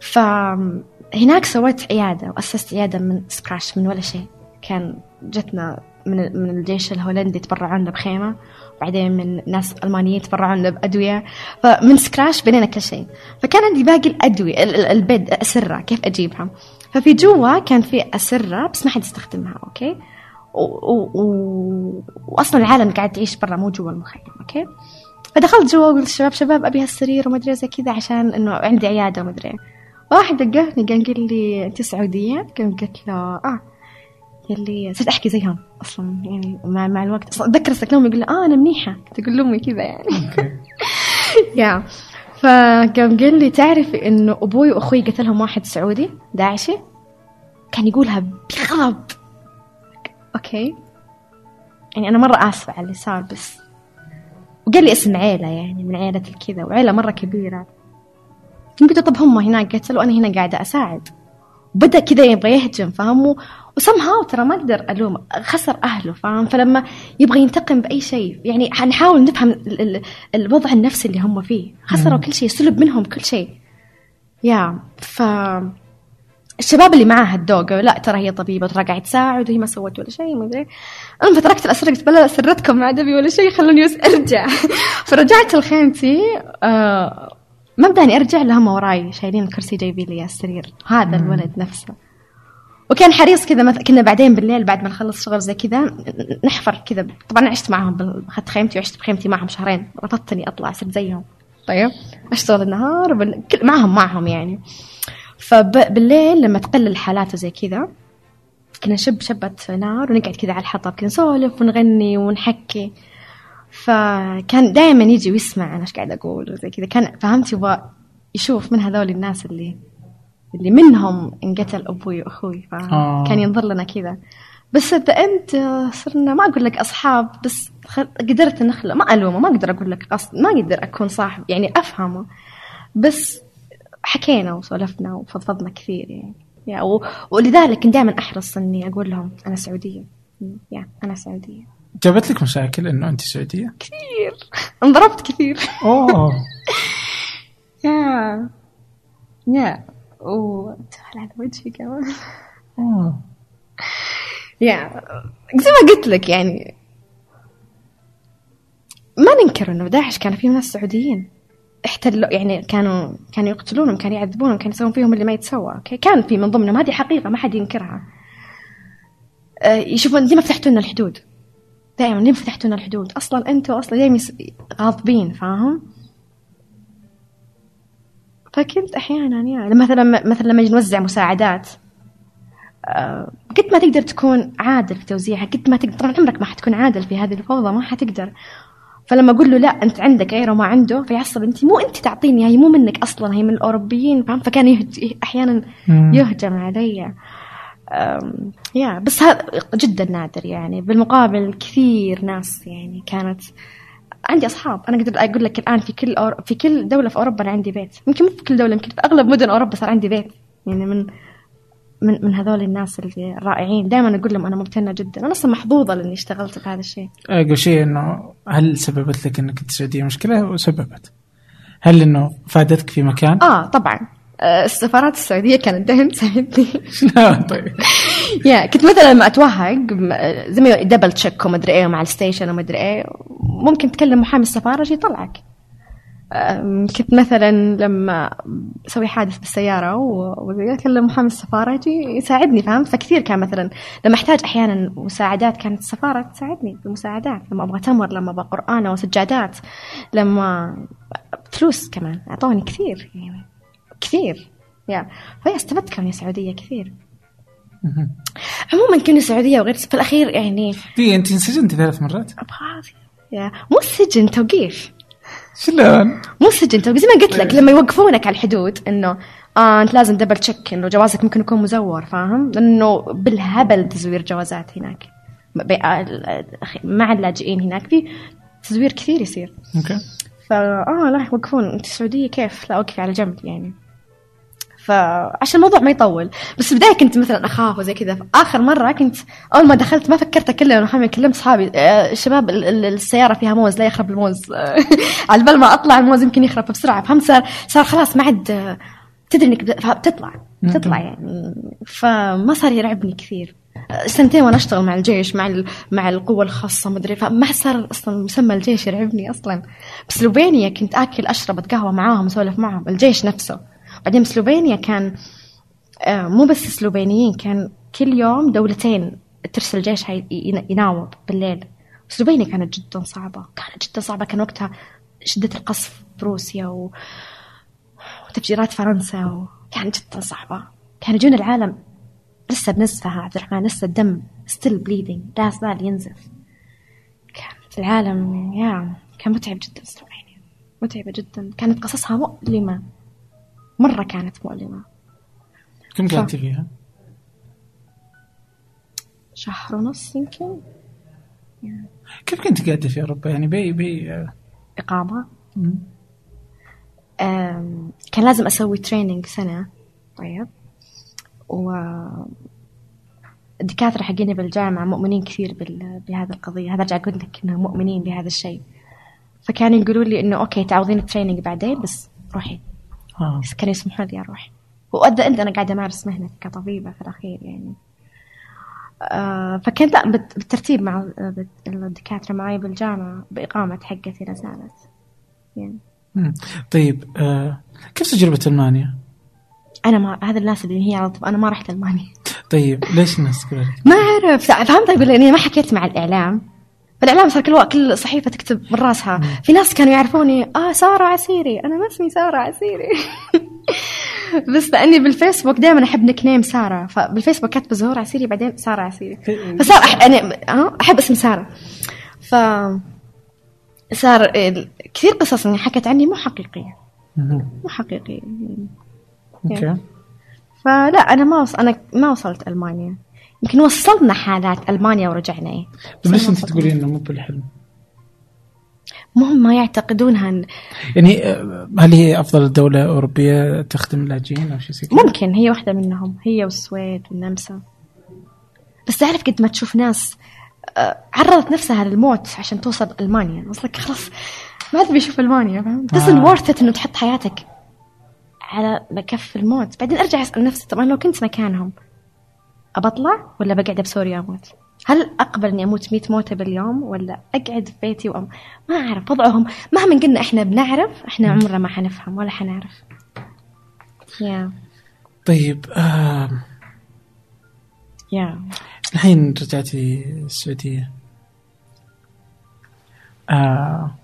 فهناك سويت عيادة وأسست عيادة من scratch من ولا شيء. كان جتنا من من الجيش الهولندي تبرعوا لنا بخيمة وبعدين من ناس ألمانيين تبرعوا لنا بأدوية. فمن scratch بنينا كل شيء. فكان عندي باقي الأدوية ال- ال- ال bed أسرة كيف أجيبها؟ ففي جوا كان في أسرة بس ما حد يستخدمها okay؟ و... و... و... وأصلا العالم قاعد تعيش برا مو جوا المخيم okay؟ فدخلت جوا وقلت للشباب شباب أبي هالسرير وما أدري زي كذا عشان إنه عندي عيادة وما أدري. واحد دققني قام قال لي أنت سعودية؟ قام قلت له آه. قال لي صرت أحكي زيهم أصلا يعني مع مع الوقت. أصلا أتذكر استكلمهم يقول لي آه أنا منيحة. تقول لامي كذا يعني. يا فقام قال لي تعرفي إنه أبوي وأخوي قتلهم واحد سعودي داعشي؟ كان يقولها بغضب. أوكي. يعني أنا مرة آسفة على اللي صار بس. وقال لي اسم عيلة يعني من عيلة الكذا وعيلة مرة كبيرة. قلت له طب هم هناك قتلوا وأنا هنا قاعدة أساعد. وبدأ كذا يبغى يهجم فاهم وسمها ترى ما أقدر ألوم خسر أهله فاهم؟ فلما يبغى ينتقم بأي شيء يعني حنحاول نفهم ال- ال- الوضع النفسي اللي هم فيه. خسروا كل شيء سلب منهم كل شيء. يا ف الشباب اللي معاها الدوق لا ترى هي طبيبة ترى قاعد تساعد وهي ما سوت ولا شيء ما أدري. أنا فتركت الأسرة قلت بلا سرتكم ما ادري ولا شيء خلوني بس أرجع. فرجعت لخيمتي آه ما بداني أرجع لهم وراي شايلين الكرسي جايبين لي السرير هذا الولد نفسه. وكان حريص كذا مثلا كنا بعدين بالليل بعد ما نخلص شغل زي كذا نحفر كذا. طبعا عشت معهم أخذت خيمتي وعشت بخيمتي معهم شهرين. رفضت اني أطلع صرت زيهم. طيب أشتغل النهار وبال... معهم معهم يعني. فبالليل لما تقل الحالات وزي كذا كنا نشب شبة نار ونقعد كذا على الحطب كنا نسولف ونغني ونحكي. فكان دائما يجي ويسمع أنا إيش قاعد أقول وزي كذا. كان فهمت يبغى يشوف من هذول الناس اللي اللي منهم انقتل أبوي وأخوي آه. فكان ينظر لنا كذا. بس انت صرنا ما أقول لك أصحاب بس قدرت نخلق ما ألومه ما أقدر أقول لك قصد ما أقدر أكون صاحب يعني أفهمه. بس حكينا وسولفنا وفضفضنا كثير يعني. و... ولذلك كنت دائما أحرص إني أقول لهم أنا سعودية. يا أنا سعودية. جابت لك مشاكل إنه أنت سعودية؟ كثير. انضربت كثير. أوه. يا يا. وتفعل على وجهي كمان. يا زي ما قلت لك يعني ما ننكر إنه داعش كان فيهم ناس سعوديين. احتلوا يعني كانوا كانوا يقتلونهم كانوا يعذبونهم كانوا يسوون فيهم اللي ما يتسوى. أوكي؟ كان في من ضمنهم. هذه حقيقة ما حد ينكرها. آه، يشوفون ليه ما فتحتوا لنا الحدود. دائما ليه ما فتحتوا لنا الحدود. أصلا أنتوا أصلا دائما غاضبين فاهم؟ فكنت أحيانا يعني. مثلا مثلا لما نوزع مساعدات آه، قد ما تقدر تكون عادل في توزيعها قد ما تقدر طبعا عمرك ما حتكون عادل في هذه الفوضى ما حتقدر. فلما أقول له لا أنت عندك غيره ما عنده فيعصب أنت. مو أنت تعطيني هي مو منك أصلا هي من الأوروبيين فاهم؟ فكان يهج... أحيانا. يهجم علي. أم، يا بس هذا جدا نادر يعني. بالمقابل كثير ناس يعني كانت عندي أصحاب. أنا أقدر أقول لك الآن في كل أور... في كل دولة في أوروبا أنا عندي بيت. يمكن مو في كل دولة يمكن في أغلب مدن أوروبا صار عندي بيت. يعني من من من هذول الناس اللي رائعين. دائما أقول لهم أنا ممتنة جدا. أنا أصلا محظوظة لأني اشتغلت بهذا الشيء. أقول شيء إنه هل سببت لك إنك انت سعوديه مشكله وسببت؟ هل إنه فادتك في مكان؟ آه طبعا. آه، السفارات السعودية كانت دائما تساعدني. لا طيب؟ يا كنت مثلا لما أتوهق زي ما double check ومدري إيه مع ال station ومدري إيه ممكن تكلم محامي السفارة يجي يطلعك. كنت مثلا لما أسوي حادث بالسيارة واكلم محامي السفارة يجي يساعدني فهمت؟ فكثير كان مثلا لما أحتاج أحيانا مساعدات كانت السفارة تساعدني بالمساعدات. لما أبغى تمر لما أبغى قرآن أو سجادات لما فلوس كمان أعطوني كثير يعني كثير. يا فهي استفدت كوني سعودية كثير. عموما كوني سعودية وغير في الأخير يعني دي أنت انسجنتي ثلاث مرات؟ أبغى يا مو سجن توقيف. شلون؟ مو سجن توقيف. زي ما قلت لك لما يوقفونك على الحدود إنه آه أنت لازم double check إنه جوازك ممكن يكون مزور فاهم؟ لأنه بالهبل تزوير جوازات هناك. مع اللاجئين هناك في تزوير كثير يصير. okay. فا آه لا يوقفون. أنت سعودية كيف؟ لا وقفي على جنب يعني. فعشان الموضوع ما يطول. بس في البداية كنت مثلا أخاف وزي كذا. آخر مرة كنت أول ما دخلت ما فكرت اكلم محمد كلمت اصحابي آه، الشباب ال- ال- السيارة فيها موز لا يخرب الموز. على بال ما أطلع الموز يمكن يخرب بسرعة. فهمت صار صار خلاص ما عاد تدري إنك بت- بتطلع بتطلع يعني. فما صار يرعبني كثير. سنتين وأنا أشتغل مع الجيش مع مع القوة الخاصة مدري فما صار أصلا مسمى الجيش يرعبني أصلا. بسلوفينيا كنت آكل أشرب قهوه معاهم أسولف معاهم. الجيش نفسه. بعدين سلوفينيا كان آه، مو بس سلوفينيين كان كل يوم دولتين ترسل جيش هاي- ين- يناوب بالليل. سلوفينيا كانت جدا صعبة كانت جدا صعبة. كان وقتها شدة القصف بروسيا و... وتفجيرات فرنسا و... كانت جدا صعبة. كان يجون العالم لسه بنزفها عبد الرحمن لسه الدم still bleeding لا زال ينزف. كانت العالم يا كان متعب جدا سلوفينيا متعبة جدا. كانت قصصها مؤلمة. مرة كانت مؤلمة. كم قعدتي فيها؟ شهر ونص يمكن. كيف كنت قاعدة في اوروبا يعني ب ... بي إقامة. مم. أم، كان لازم أسوي training سنة. طيب. و الدكاترة حقيني بالجامعة مؤمنين كثير بال... بهذه القضية. هذا أرجع أقول لك إنهم مؤمنين بهذا الشيء. فكانوا يقولوا لي إنه okay تعوضين ال training بعدين بس روحي. آه. بس كانوا يسمحوا لي أروح وأداوم أنا قاعدة أمارس مهنتي كطبيبة في الأخير يعني آه فكنت لا بالترتيب مع بت- الدكاترة معي بالجامعة بإقامة حقتي لا زالت يعني مم. طيب آه كيف تجربة ألمانيا؟ أنا ما هذا الناس اللي هي على طول أنا ما رحت ألمانيا طيب ليش الناس تقول لك؟ ما أعرف فهمت أقول اني ما حكيت مع الاعلام صار كل كل صحيفة تكتب من راسها. في ناس كانوا يعرفوني آه سارة عسيري. أنا ما اسمي سارة عسيري. بس لأني بالفيسبوك دائما أحب nickname سارة. فبالفيسبوك كاتبه زهور عسيري بعدين سارة عسيري. فصار أح... أنا آه، أحب اسم سارة. ف صار ال- كثير قصص اني حكت عني مو حقيقية. مو حقيقية. okay. فلا أنا ما وص... أنا ما وصلت ألمانيا. يمكن وصلنا حالات ألمانيا ورجعنا إيه طيب ليش أنت. تقولين إنه مو بالحلم؟ مهم ما يعتقدونها إن- يعني هل هي أفضل دولة أوروبية تخدم اللاجئين أو شيء؟ ممكن هي واحدة منهم هي والسويد والنمسا بس تعرف قد ما تشوف ناس آه، عرضت نفسها للموت عشان توصل ألمانيا قصدك خلاص ما تبي أشوف ألمانيا doesn't آه. worth إنه تحط حياتك على كف الموت بعدين أرجع أسأل نفسي طبعا لو كنت مكانهم ابطلع ولا بقعد بسوريا أموت؟ هل أقبل إني أموت 100 موتة باليوم ولا أقعد في بيتي وأم... ما أعرف وضعهم مهما قلنا إحنا بنعرف إحنا عمرنا ما حنفهم ولا حنعرف. يا. طيب آه يا. الحين رجعتي السعودية آه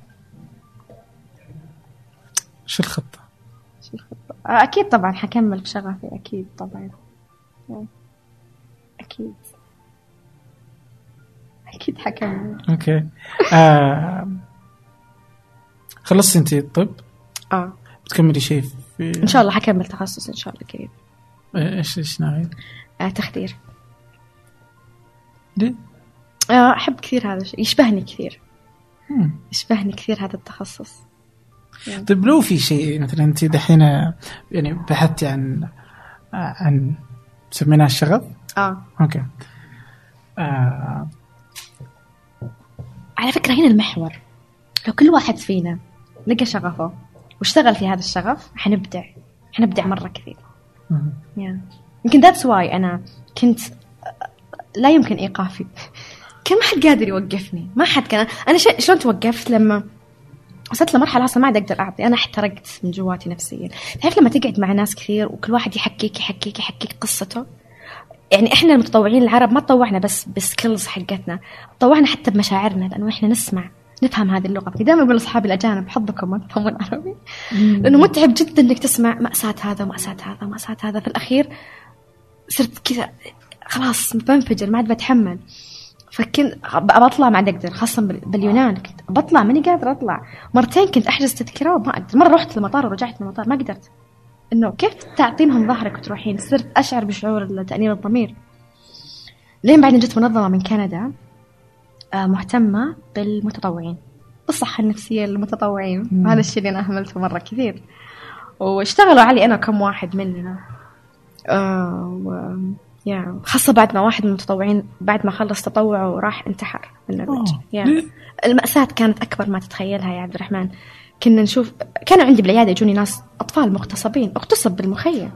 شو الخطة؟ أكيد طبعا حكمل بشغفي أكيد طبعا. أكيد. أكيد حكمل أوكي. آه خلصتي انت الطب آه. بتكملي شيء في إن شاء الله حكمل تخصص إن شاء الله قريب إيش إيش ناوي؟ آه تخدير. ليه؟ آه أحب كثير هذا الشيء. يشبهني كثير. مم. يشبهني كثير هذا التخصص. طيب لو في شيء مثلا انت دحين يعني بحثتي عن عن سميناه الشغف آه. okay. آه على فكرة هنا المحور. لو كل واحد فينا لقى شغفه واشتغل في هذا الشغف حنبدع. حنبدع مرة كثير. يمكن that's why أنا كنت لا يمكن إيقافي. كان ما حد قادر يوقفني. ما حد كان. أنا ش... شلون توقفت؟ لما وصلت لمرحلة أصلا ما عاد أقدر أعطي. أنا احترقت من جواتي نفسيا. تعرف لما تقعد مع ناس كثير وكل واحد يحكيك يحكيك يحكيك قصته؟ يعني إحنا المتطوعين العرب ما تطوعنا بس بسكيلز حقتنا تطوعنا حتى بمشاعرنا لأنه إحنا نسمع نفهم هذه اللغة. دائما أقول لأصحابي الأجانب حظكم ما تفهمون عربي. لأنه متعب جدا إنك تسمع مأساة هذا ومأساة هذا ومأساة هذا. في الأخير صرت كذا خلاص بنفجر ما عاد بتحمل. فكنت أبى أطلع ما عاد أقدر خاصة بال- باليونان كنت. بطلع ماني قادرة أطلع. مرتين كنت أحجز تذكرة وما أقدر. مرة رحت المطار ورجعت من المطار ما قدرت. إنه كيف تعطينهم ظهرك وتروحين؟ صرت أشعر بشعور تأنيب الضمير. لين بعدين جت منظمة من كندا آه، مهتمة بالمتطوعين بالصحة النفسية للمتطوعين. مم. هذا الشيء اللي أنا أهملته مرة كثير. واشتغلوا علي أنا كم واحد مننا. آه و... يا خاصة بعد ما واحد من المتطوعين بعد ما خلص تطوعه وراح انتحر من الوجه. ليه؟ المأساة كانت أكبر ما تتخيلها يا عبد الرحمن. كنا نشوف كانوا عندي بالعيادة يجوني ناس أطفال مغتصبين اغتصب بالمخيم.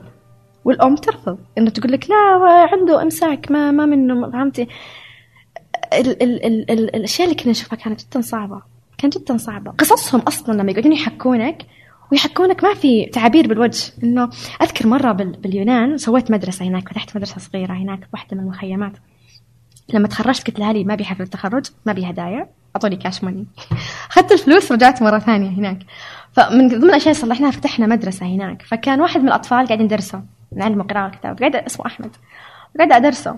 والأم ترفض إنه تقول لك لا عنده إمساك ما ما منه فهمتي؟ ال ال ال ال الأشياء اللي كنا نشوفها كانت جدا صعبة كان جدا صعبة. قصصهم أصلا لما يقعدون يحكونك ويحكونك ما في تعابير بالوجه إنه أذكر مرة بال... باليونان سويت مدرسة هناك فتحت مدرسة صغيرة هناك في واحدة من المخيمات. لما تخرجت قلت لاهلي ما بي حفله تخرج ما بي هدايا. أعطوني cash money أخذت الفلوس رجعت مرة ثانية هناك. فمن ضمن الاشياء اللي صلحناها فتحنا مدرسة هناك. فكان واحد من الأطفال قاعد يدرسه نعلمه قراءه وكتابه قاعد اسمه أحمد. قاعدة أدرسه.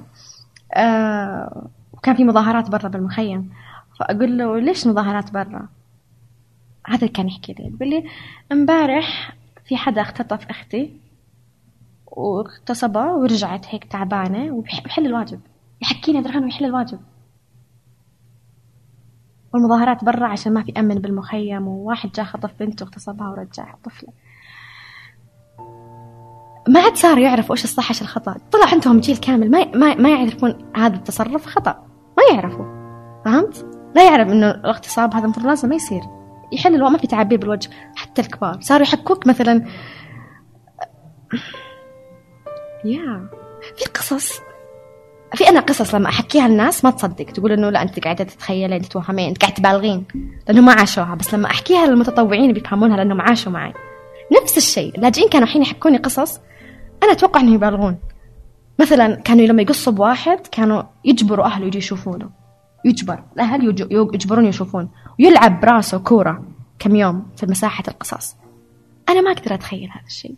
آه وكان في مظاهرات برا بالمخيم. فأقول له ليش مظاهرات برا؟ هذا اللي كان يحكي لي. يقول لي امبارح في حدا اختطف أختي واغتصبها ورجعت هيك تعبانة وبيحل الواجب. يحكيني الرحمن ويحل الواجب. والمظاهرات برا عشان ما في أمن بالمخيم وواحد جاء خطف بنته واغتصبها ورجعها طفلة. ما عاد صاروا يعرفوا إيش الصح إيش الخطأ. طلع عندهم جيل كامل ما ما, ما يعرفون هذا التصرف خطأ. ما يعرفوا. فهمت؟ لا يعرف إنه الاغتصاب هذا المفروض لازم ما يصير. يحل الوضع ما في تعابير بالوجه. حتى الكبار. صاروا يحكوك مثلا يا. في قصص في أنا قصص لما أحكيها للناس ما تصدق. تقول إنه لا أنت قاعدة تتخيلين تتوهمين أنت قاعدة تبالغين. لأنه ما عاشوها. بس لما أحكيها للمتطوعين بيفهمونها لانهم عاشوا معي. نفس الشيء. اللاجئين كانوا الحين يحكوني قصص أنا أتوقع إنهم يبالغون. مثلا كانوا لما يقصوا بواحد كانوا يجبروا أهله يجي يشوفونه. يجبر. الأهل يج- يجبرون يشوفون. ويلعب براسه كورة كم يوم في مساحة القصص أنا ما أقدر أتخيل هذا الشيء.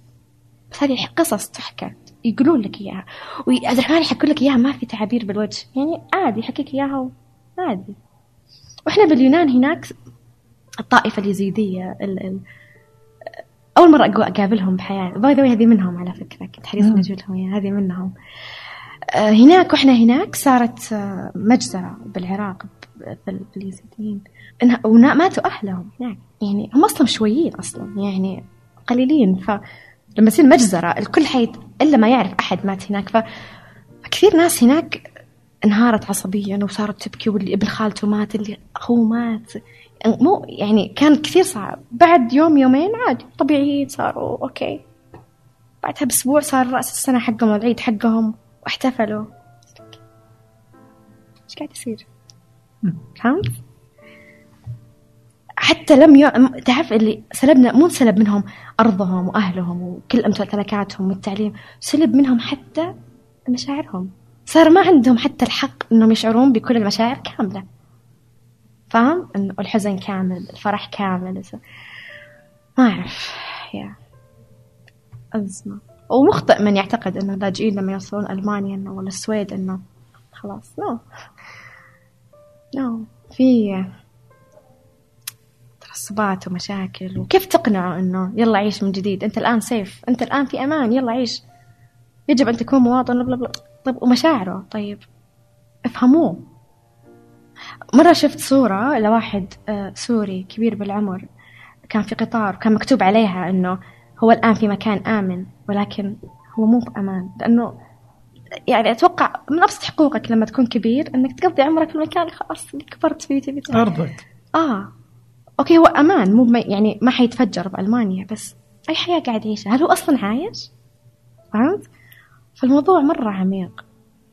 بس هذه قصص تحكى. يقولون لك إياها. وعبد الرحمن يحكوا لك إياها ما في تعابير بالوجه. يعني عادي يحكيك إياها عادي وإحنا باليونان هناك الطائفة اليزيدية ال ال أول مرة أقو- أقابلهم بحياتي. باي ذا هذه منهم على فكرة. كنت حريصه مم. أجيب لهم إياها، هذه منهم. آه، هناك وإحنا هناك صارت آه، مجزرة بالعراق باليزيديين. إنها- ونا- ماتوا أهلهم هناك. يعني هم أصلا شويين أصلا. يعني قليلين. فلما تصير مجزرة الكل حيت إلا ما يعرف أحد مات هناك. فكثير ناس هناك انهارت عصبيا وصارت تبكي واللي ابن خالته مات اللي هو مات. مو يعني كان كثير صعب. بعد يوم يومين عادي طبيعيين صاروا أوكي. بعدها بأسبوع صار رأس السنة حقهم العيد حقهم واحتفلوا. إيش قاعد يصير؟ فهمت؟ حتى لم ي... تعرف اللي سلبنا مو سلب منهم أرضهم وأهلهم وكل امتلاكاتهم والتعليم سلب منهم حتى مشاعرهم. صار ما عندهم حتى الحق إنهم يشعرون بكل المشاعر كاملة. فاهم؟ انه الحزن كامل الفرح كامل. ما أعرف. yeah. أزمة. ومخطئ من يعتقد إنه اللاجئين لما يوصلون ألمانيا إنه ولا السويد إنه خلاص no no. no no. في تعصبات ومشاكل وكيف تقنعه إنه يلا عيش من جديد؟ أنت الآن safe. أنت الآن في أمان. يلا عيش. يجب أن تكون مواطن. bla bla طيب ومشاعره. طيب افهموه. مرة شفت صورة لواحد آه، سوري كبير بالعمر. كان في قطار وكان مكتوب عليها إنه هو الآن في مكان آمن ولكن هو مو بامان لأنه يعني أتوقع من أبسط حقوقك لما تكون كبير إنك تقضي عمرك في المكان. خلاص اللي كبرت فيه تبي أرضك. آه. okay هو أمان مو يعني ما حيتفجر بألمانيا بس أي حياة قاعد يعيشها؟ هل هو أصلا عايش؟ فهمت؟ فالموضوع مرة عميق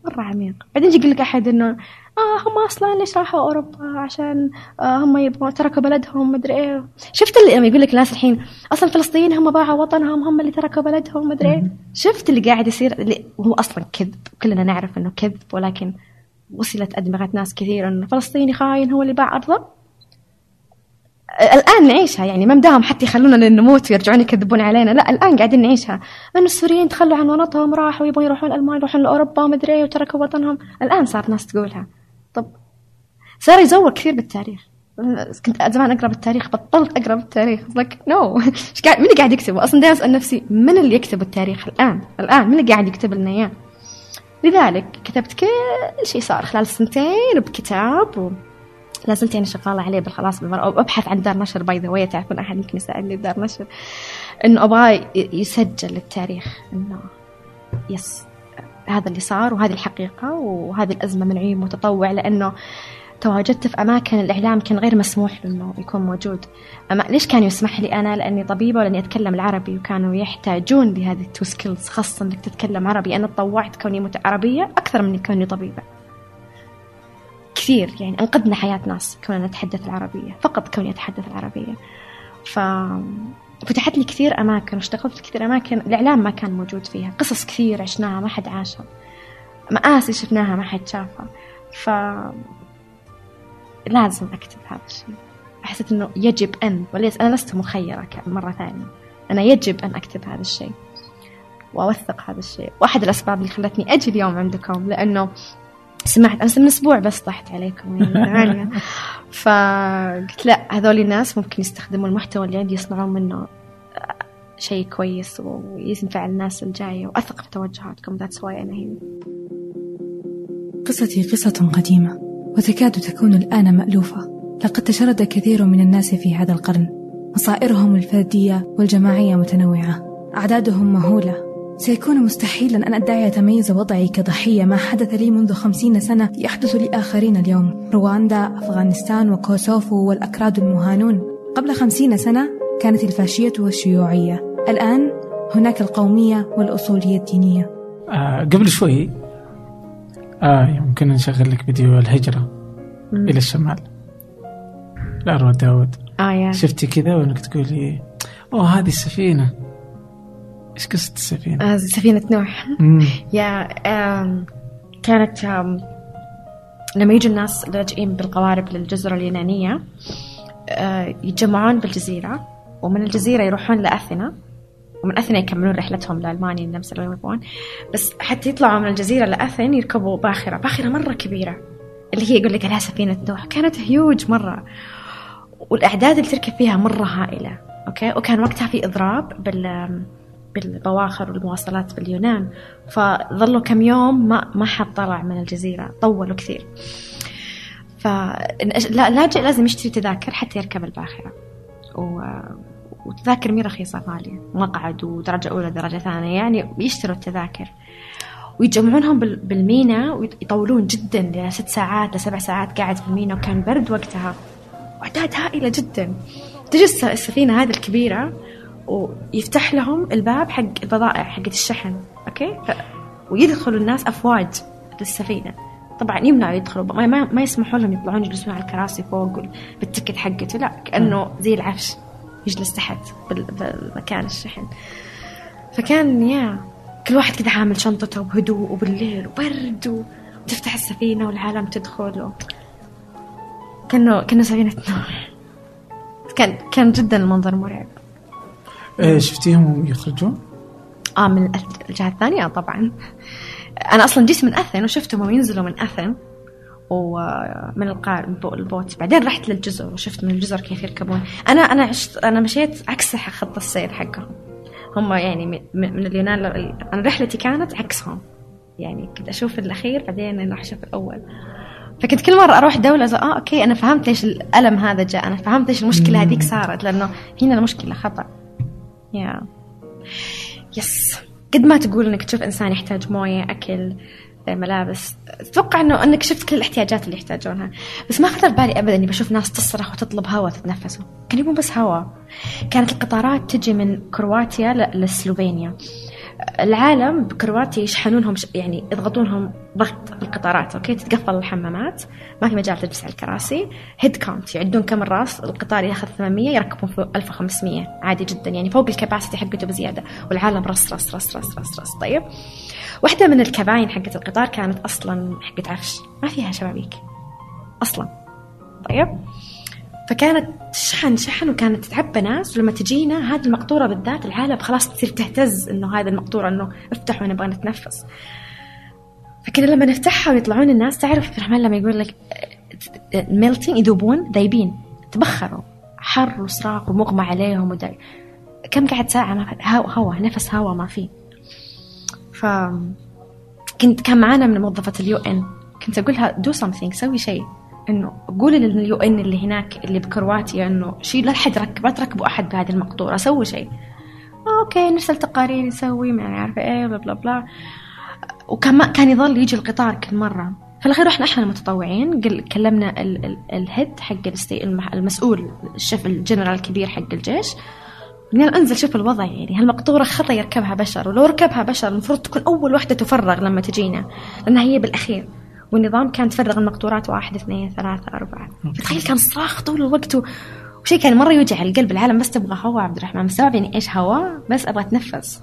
مرة عميق. بعدين يجي يقول لك أحد إنه آه هم أصلا ليش راحوا أوروبا؟ عشان آه هم يبغون تركوا بلدهم مدري إيه. شفت اللي لما يقول لك الناس الحين أصلا فلسطين هم باعوا وطنهم هم اللي تركوا بلدهم مدري إيه. شفت اللي قاعد يصير؟ اللي هو أصلا كذب كلنا نعرف إنه كذب ولكن وصلت ادمغه ناس كثير إنه فلسطيني خاين هو اللي باع أرضه. الآن نعيشها يعني ما مداهم حتى يخلونا نموت ويرجعون يكذبون علينا لا الآن قاعدين نعيشها. انه السوريين تخلوا عن وطنهم راحوا يبغون يروحون ألمانيا يروحون لأوروبا ومدري إيه وتركوا وطنهم. الآن صار ناس تقولها. طب صار يزور كثير بالتاريخ. كنت زمان أقرأ بالتاريخ بطلت أقرأ بالتاريخ. like no إيش قاعد مين قاعد يكتبه؟ أصلا دائما أسأل نفسي من اللي يكتب التاريخ الآن؟ الآن من اللي قاعد يكتب لنا إياه؟ لذلك كتبت كل شيء صار خلال سنتين بكتاب و... لا زلت يعني شغالة عليه بالخلاص بالمرة وأبحث عن دار نشر by the way تعرفون أحد يمكن يساعدني بدار نشر. إنه أبغاه يسجل للتاريخ إنه yes هذا اللي صار وهذه الحقيقة وهذه الأزمة من عيون متطوع لأنه تواجدت في أماكن الإعلام كان غير مسموح له إنه يكون موجود. أما ليش كان يسمح لي أنا؟ لأني طبيبة ولأني أتكلم العربي وكانوا يحتاجون لهذه ال two skills خاصة إنك تتكلم عربي. أنا تطوعت كوني عربية أكثر من كوني طبيبة. كثير يعني أنقذنا حياة ناس كوننا نتحدث العربية فقط كوني أتحدث العربية. ف فتحت لي كثير أماكن واشتغلت في كثير أماكن الإعلام ما كان موجود فيها قصص كثير عشناها ما حد عاشها مآسي شفناها ما حد شافها. ف لازم أكتب هذا الشيء. حسيت أنه يجب أن وليس أنا لست مخيرة مرة ثانية. أنا يجب أن أكتب هذا الشيء وأوثق هذا الشيء. وأحد الأسباب اللي خلتني أجي اليوم عندكم لأنه سمعت أمس من أسبوع بس طحت عليكم يعني فقلت لا هذول الناس ممكن يستخدموا المحتوى اللي عندي يصنعون منه شيء كويس وينفع الناس الجاية وأثق في توجهاتكم that's why أنا هنا. قصتي قصة قديمة وتكاد تكون الآن مألوفة. لقد تشرد كثير من الناس في هذا القرن. مصائرهم الفردية والجماعية متنوعة. أعدادهم مهولة. سيكون مستحيلا أن أدعي تميز وضعي كضحية ما حدث لي منذ خمسين سنة يحدث لآخرين اليوم. رواندا أفغانستان وكوسوفو والأكراد المهانون. قبل خمسين سنة كانت الفاشية والشيوعية. الآن هناك القومية والأصولية الدينية. آه قبل شوي آه يمكن نشغل لك فيديو الهجرة مم. إلى الشمال. لأروى داود. آه يا. شفتي كذا وأنك تقولي أوه هذه السفينة. إيش قصة السفينة؟ آه سفينة نوح. يا كانت لما يجوا الناس اللاجئين بالقوارب للجزر اليونانية آه يتجمعون بالجزيرة ومن الجزيرة يروحون لأثينا ومن أثينا يكملون رحلتهم لألمانيا النمسا اللي يبغون. بس حتى يطلعوا من الجزيرة لأثين يركبوا باخرة. باخرة مرة كبيرة. اللي هي يقول لك عليها سفينة نوح. كانت هيوج مرة. والأعداد اللي تركب فيها مرة هائلة. أوكي؟ وكان وقتها في إضراب بال بالبواخر والمواصلات باليونان. فظلوا كم يوم ما ما حد طلع من الجزيرة طولوا كثير. فاللاجئ لازم يشتري تذاكر حتى يركب الباخرة. و... وتذاكر مي رخيصة غالية. مقعد ودرجة أولى درجة ثانية. يعني يشتروا التذاكر. ويجمعونهم بال- بالمينا ويطولون جدا لست ساعات لسبع ساعات قاعد في المينا وكان برد وقتها. أعداد هائلة جدا. تجي الس- السفينة هذه الكبيرة ويفتح لهم الباب حق البضائع حقت الشحن أوكي؟ ف... ويدخلوا الناس أفواج للسفينة. طبعا يمنعوا يدخلوا ما, ما, ما يسمحوا لهم يطلعون يجلسون على الكراسي فوق بالتكت حقته لا كأنه زي العفش يجلس تحت بالمكان الشحن. فكان يا كل واحد كذا عامل شنطته بهدوء وبالليل وبرد وتفتح السفينة والعالم تدخل و... كأنه كأنه سفينة نوح كان كان جدا المنظر مرعب. إيه شفتيهم يخرجون؟ آه من الجهة الثانية آه طبعا. أنا أصلا جيت من Athens وشفتهم وهم ينزلوا من Athens ومن القاع ال boa- ال boat. بعدين رحت للجزر وشفت من الجزر كيف يركبون. أنا أنا عشت أنا مشيت عكس خط السير حقهم. هم يعني من, اليونان أنا رحلتي كانت عكسهم. يعني كنت أشوف الأخير بعدين أنا أشوف الأول. فكنت كل مرة أروح دولة زي آه okay أنا فهمت ليش الألم هذا جاء. أنا فهمت ليش المشكلة هذيك صارت لأنه هنا المشكلة خطأ. يا yes قد ما تقول إنك تشوف إنسان يحتاج موية أكل ملابس. أتوقع إنه إنك شفت كل الاحتياجات اللي يحتاجونها. بس ما خطر بالي ابدا إني بشوف ناس تصرخ وتطلب هواء تتنفسوا. كان يبون بس هواء كانت القطارات تجي من كرواتيا لسلوفينيا. العالم بكرواتيا يشحنونهم يعني يضغطونهم ضغط بالقطارات okay؟ تتقفل الحمامات ما في مجال تجلس على الكراسي. head count يعدون كم الراس القطار ياخذ 800 يركبون فوق 1500 عادي جدا يعني فوق ال capacity حقته بزياده والعالم رص رص رص رص رص رص طيب. واحدة من الكباين حقت القطار كانت أصلا حقت عفش ما فيها شبابيك. أصلا. طيب. فكانت شحن شحن وكانت تعبى ناس. ولما تجينا هذه المقطورة بالذات العالم خلاص تصير تهتز إنه هذه المقطورة إنه افتحوا نبغى نتنفس. فكنا لما نفتحها ويطلعون الناس تعرف عبد الرحمن لما يقول لك melting يذوبون ذايبين تبخروا حر وصراخ ومغمى عليهم وداي. كم قعد ساعة ما هوا هوا نفس هوا ما في. ف كنت كان معانا من موظفة ال UN. كنت أقولها do something سوي شيء. إنه قولي لل UN اللي هناك اللي بكرواتيا إنه شيء لا حد ركب لا تركبوا أحد بهذه المقطورة سوي شيء okay نرسل تقارير نسوي ما عارفه إيه بلا بلا بلا. وكان كان يظل يجي القطار كل مرة. في الأخير رحنا إحنا المتطوعين قل كلمنا ال- ال- ال head حق المسؤول ال chief الجنرال الكبير حق الجيش. قلنا انزل شوف الوضع يعني هالمقطورة خطأ يركبها بشر ولو ركبها بشر المفروض تكون أول واحدة تفرغ لما تجينا لأنها هي بالأخير. والنظام كان تفرغ المقطورات واحد اثنين ثلاثة أربعة. تخيل كان صراخ طول الوقت و... وشيء كان مرة يوجع القلب العالم بس تبغى هواء عبد الرحمن. مستوعب يعني إيش هواء؟ بس أبغى أتنفس.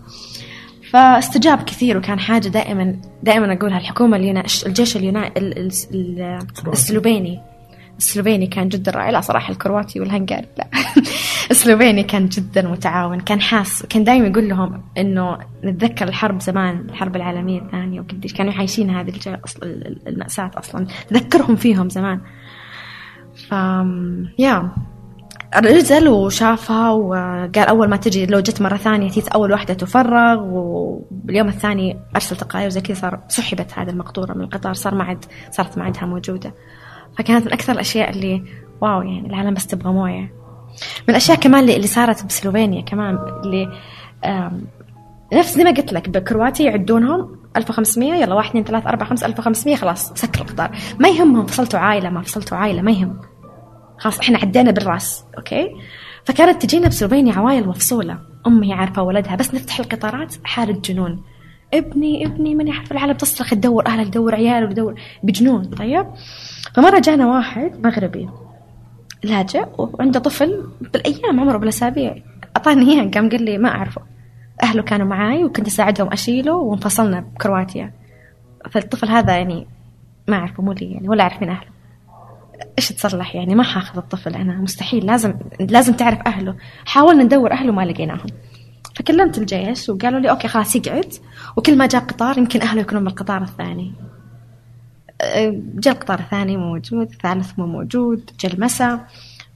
فاستجاب كثير وكان حاجة دائما دائما أقولها الحكومة اليونا الجيش اليونا ال- ال- ال- السلوفيني كان جدا رائع. لا صراحة الكرواتي والهنغاري لا. السلوفيني كان جدا متعاون كان حاس كان دائما يقول لهم إنه نتذكر الحرب زمان الحرب العالمية الثانية وقديش كانوا عايشين هذه الج- أصل- ال- ال- المأساة أصلا. تذكرهم فيهم زمان. ف يا. نزل وشافها وقال أول ما تجي لو جت مرة ثانية تيت أول واحدة تفرغ واليوم الثاني أرسل تقارير زي كذا صار سحبت هذه المقطورة من القطار صار ما عاد صارت ما عندها موجودة. فكانت من أكثر الأشياء اللي واو يعني العالم بس تبغى موية. من الأشياء كمان اللي, صارت بسلوفينيا كمان اللي نفس زي ما قلت لك بكرواتيا يعدونهم 1500 يلا 1 2 3 4 5 1500 خلاص سكر القطار. ما يهمهم فصلتوا عائلة ما فصلتوا عائلة ما يهم. خلاص إحنا عدينا بالرأس أوكي؟ فكانت تجينا بسلوفينيا عوائل مفصولة. أمي عارفة ولدها بس نفتح القطارات حالة جنون. ابني ابني من يعرف العالم تصرخ تدور أهله تدور عياله تدور بجنون طيب؟ فمرة جانا واحد مغربي لاجئ وعنده طفل بالأيام عمره بالأسابيع. أعطاني إياه قام قال لي ما أعرفه. أهله كانوا معاي وكنت أساعدهم أشيله وانفصلنا بكرواتيا. فالطفل هذا يعني ما أعرفه مو لي يعني ولا أعرف من أهله. إيش تصلح يعني؟ ما حاخذ الطفل أنا مستحيل لازم لازم تعرف أهله. حاولنا ندور أهله ما لقيناهم. فكلمت الجيش وقالوا لي أوكي خلاص يقعد. وكل ما جاء قطار يمكن أهله يكونون بالقطار الثاني. أه، جاء القطار الثاني مو موجود. الثالث مو موجود. جاء المساء.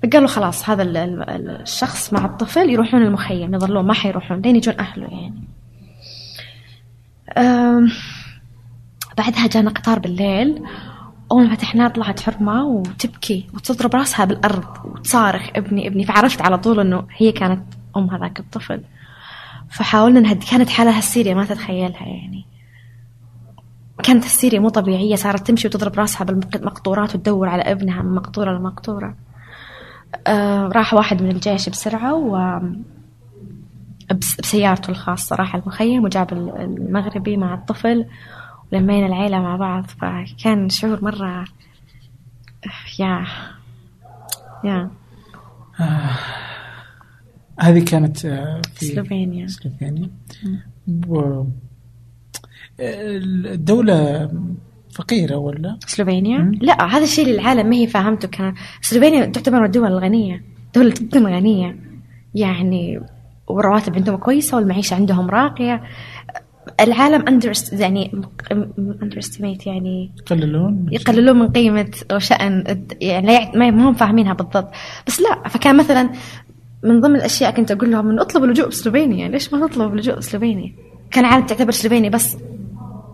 فقالوا خلاص هذا ال- ال- الشخص مع الطفل يروحون المخيم. يظلون ما حيروحون. لين يجون أهله يعني. بعدها جانا قطار بالليل. أول ما فتحناه طلعت حرمة وتبكي وتضرب راسها بالأرض وتصارخ ابني ابني. فعرفت على طول إنه هي كانت أم هذاك الطفل. فحاولنا نهدي كانت حالها هستيريا ما تتخيلها يعني. كانت هستيريا مو طبيعية صارت تمشي وتضرب راسها بالمقطورات وتدور على ابنها من مقطورة لمقطورة آه راح واحد من الجيش بسرعة و بسيارته الخاصة راح المخيم وجاب المغربي مع الطفل ولمينا العيلة مع بعض. فكان شعور مرة يا يا آه. هذه كانت آه، في سلوفينيا. سلوفينيا. و... الدولة فقيرة ولا؟ سلوفينيا؟ مم. لا هذا الشيء اللي العالم ما هي فاهمته كان سلوفينيا تعتبر من الدول الغنية دولة جدا غنية يعني والرواتب عندهم كويسة والمعيشة عندهم راقية. العالم under يعني under يعني يقللون يقللون من قيمة وشأن الد- يعني ما هم فاهمينها بالضبط. بس لا فكان مثلا من ضمن الأشياء كنت أقول لهم إنه اطلبوا اللجوء بسلوفينيا. ليش ما نطلب اللجوء بسلوفينيا؟ كان العالم تعتبر سلوفينيا بس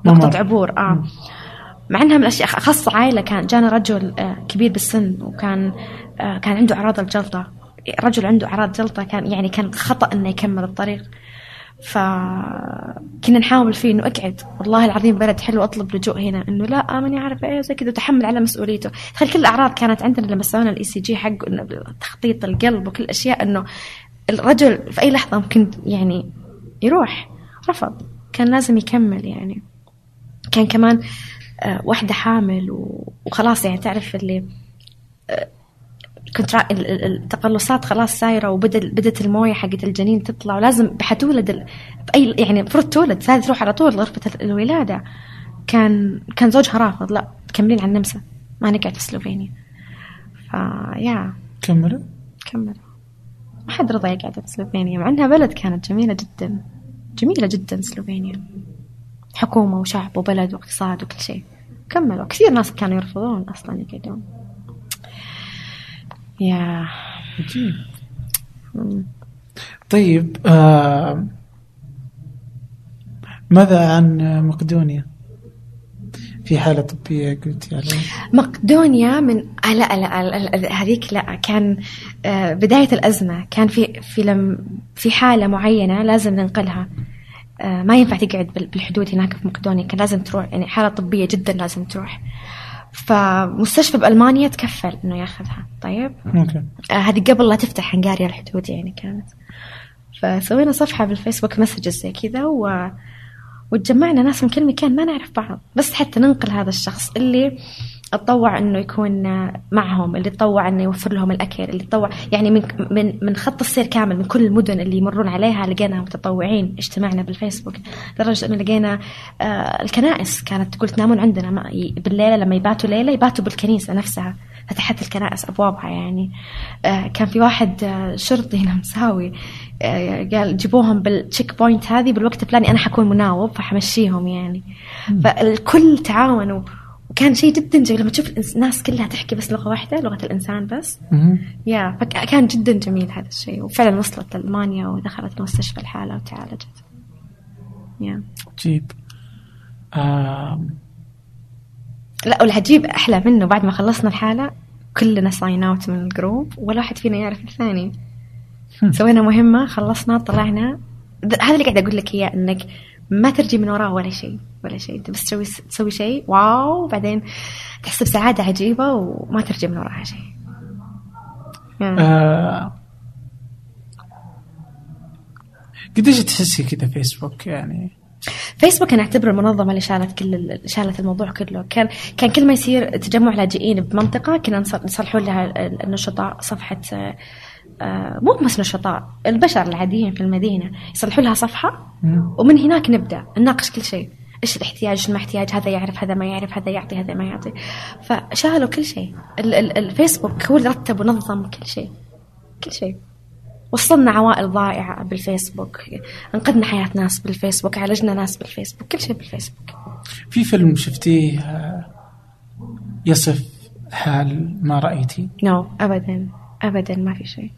نقطة. عبور آه. مع إنها من الأشياء خاصة عائلة كان جانا رجل آه، كبير بالسن وكان آه، كان عنده أعراض الجلطة. رجل عنده أعراض جلطة كان يعني كان خطأ إنه يكمل الطريق. فكنا نحاول فيه إنه أقعد. والله العظيم بلد حلو أطلب لجوء هنا. إنه لا ماني عارف إيه زي كذا. وتحمل على مسؤوليته. تخيل كل الأعراض كانت عندنا لما سوينا ال ECG حق تخطيط القلب وكل الأشياء إنه الرجل في أي لحظة ممكن يعني يروح. رفض. كان لازم يكمل يعني. كان كمان آه، واحدة حامل وخلاص يعني تعرف اللي آه، كنت ال- التقلصات خلاص صايرة وبدت بدت الموية حقت الجنين تطلع. ولازم حتولد ال- بأي يعني المفروض تولد. هذه تروح على طول غرفة ال- الولادة. كان كان زوجها رافض. لا تكملين على النمسا. ما نقعد في سلوفينيا. فيا كملوا كمل ما حد رضى يقعد في سلوفينيا. مع إنها بلد كانت جميلة جدا. جميلة جدا سلوفينيا. حكومة وشعب وبلد واقتصاد وكل شيء. كملوا. كثير ناس كانوا يرفضون أصلا يقعدون. يا عجيب طيب آه ماذا عن مقدونيا؟ في حالة طبية قلتي عليها مقدونيا من آه لا لا لا- لا هذيك لا كان آه، بداية الأزمة. كان في في لم في حالة معينة لازم ننقلها. آه، ما ينفع تقعد بال- بالحدود هناك في مقدونيا كان لازم تروح يعني حالة طبية جدا لازم تروح. فمستشفى بألمانيا تكفل إنه ياخذها. طيب؟ okay. آه، هذه قبل لا تفتح هنغاريا الحدود يعني كانت. فسوينا صفحة بالفيسبوك messages زي كذا و... وتجمعنا ناس من كل مكان ما نعرف بعض. بس حتى ننقل هذا الشخص اللي أتطوع إنه يكون معهم اللي تطوع إنه يوفر لهم الأكل اللي تطوع يعني من من من خط السير كامل من كل المدن اللي يمرون عليها لقينا متطوعين اجتمعنا بالفيسبوك. لدرجة إنه لقينا آه الكنائس كانت تقول تنامون عندنا بالليلة لما يباتوا ليلة يباتوا بالكنيسة نفسها فتحت الكنائس أبوابها يعني. آه كان في واحد آه شرطي هنا مساوي آه قال جيبوهم بال checkpoint هذه بالوقت الفلاني أنا حكون مناوب فحمشيهم يعني. فالكل تعاون وكان شيء جدا جميل. لما تشوف الناس كلها تحكي بس لغة واحدة لغة الإنسان بس. yeah فكان جدا جميل هذا الشيء وفعلا وصلت لألمانيا ودخلت المستشفى الحالة وتعالجت. يا عجيب آه لا والعجيب أحلى منه بعد ما خلصنا الحالة كلنا sign out من ال group ولا واحد فينا يعرف الثاني. سوينا مهمة خلصنا طلعنا. هذا اللي قاعد أقول لك إياه إنك ما ترجي من وراه ولا شيء ولا شيء. أنت بس تسوي تسوي شيء wow بعدين تحس بسعادة عجيبة وما ترجي من وراها شيء. yeah. آه. قديش تحسي كذا فيسبوك يعني؟ فيسبوك أنا أعتبره المنظمة اللي شالت كل ال- شالت الموضوع كله. كان كان كل ما يصير تجمع لاجئين بمنطقة كنا نص- نصلحون لها ال- النشطاء صفحة آه، مو بس نشطاء البشر العاديين في المدينة يصلحوا لها صفحة. ومن هناك نبدأ نناقش كل شيء. إيش الاحتياج إيش المحتاج هذا يعرف هذا ما يعرف هذا يعطي هذا ما يعطي. فشالوا كل شيء. ال- ال- الفيسبوك هو اللي رتب ونظم كل شيء. كل شيء. وصلنا عوائل ضائعة بالفيسبوك. انقذنا حياة ناس بالفيسبوك عالجنا ناس بالفيسبوك. كل شيء بالفيسبوك. في فيلم شفتيه يصف حال ما رأيتي؟ نو no, أبدا. أبدا ما في شيء.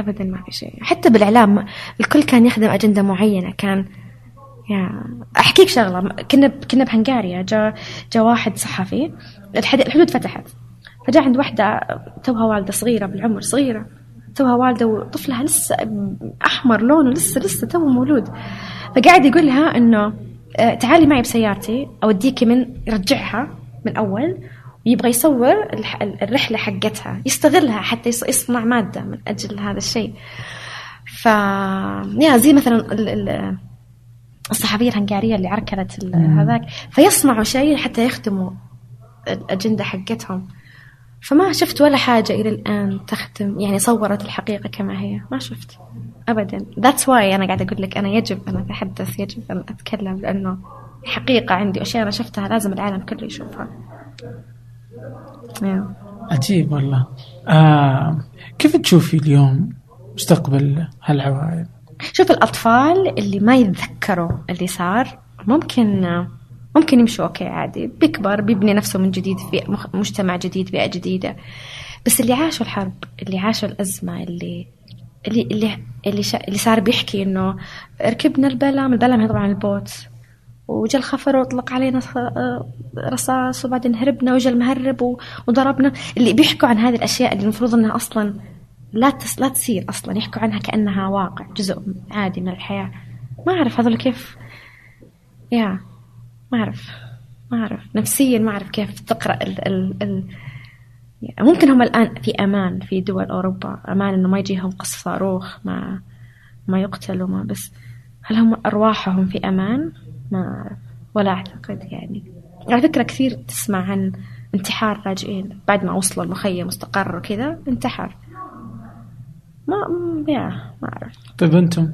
أبدا ما في شيء. حتى بالإعلام الكل كان يخدم أجندة معينة. كان يا أحكيك شغلة. كنا كنا بهنغاريا. جاء جاء واحد صحفي. الحد- الحدود فتحت. فجاء عند واحدة توها والدة صغيرة بالعمر صغيرة. توها والدة وطفلها لسه أحمر لونه لسه لسه تو مولود. فقاعد يقول لها إنه آه، تعالي معي بسيارتي أوديكي من يرجعها من أول. ويبغى يصور الرحلة حقتها يستغلها حتى يص- يصنع مادة من أجل هذا الشيء. ف يا زي مثلا ال... ال... الصحفية الهنغارية اللي عركلت هذاك فيصنعوا شيء حتى يخدموا الأجندة حقتهم. فما شفت ولا حاجة إلى الآن تختم يعني صورت الحقيقة كما هي. ما شفت. أبدا. That's why أنا قاعدة أقول لك أنا يجب أن أتحدث يجب أن أتكلم لأنه حقيقة عندي أشياء أنا شفتها لازم العالم كله يشوفها. عجيب والله. آه كيف تشوفي اليوم مستقبل هالعوائل؟ شوف الأطفال اللي ما يتذكروا اللي صار ممكن ممكن يمشوا okay عادي. بيكبر بيبني نفسه من جديد في مجتمع جديد بيئة جديدة. بس اللي عاشوا الحرب اللي عاشوا الأزمة اللي اللي اللي اللي, شا اللي صار بيحكي إنه ركبنا البلم البلم هي طبعا ال boat. وجا الخفر واطلق علينا آه، رصاص وبعدين هربنا وجا المهرب وضربنا. اللي بيحكوا عن هذه الأشياء اللي المفروض إنها أصلا لا تس لا تصير أصلا يحكوا عنها كأنها واقع جزء عادي من الحياة. ما أعرف هذول كيف يا ما أعرف ما أعرف. نفسيا ما أعرف كيف تقرأ ال ال ال ممكن هم الآن في أمان في دول أوروبا أمان إنه ما يجيهم قصف صاروخ ما ما يقتلوا ما بس. هل هم أرواحهم في أمان؟ ما اعرف ولا أعتقد يعني. على فكرة كثير تسمع عن انتحار لاجئين بعد ما وصلوا المخيم واستقروا كذا انتحر. ما يا ما أعرف. طيب أنتم؟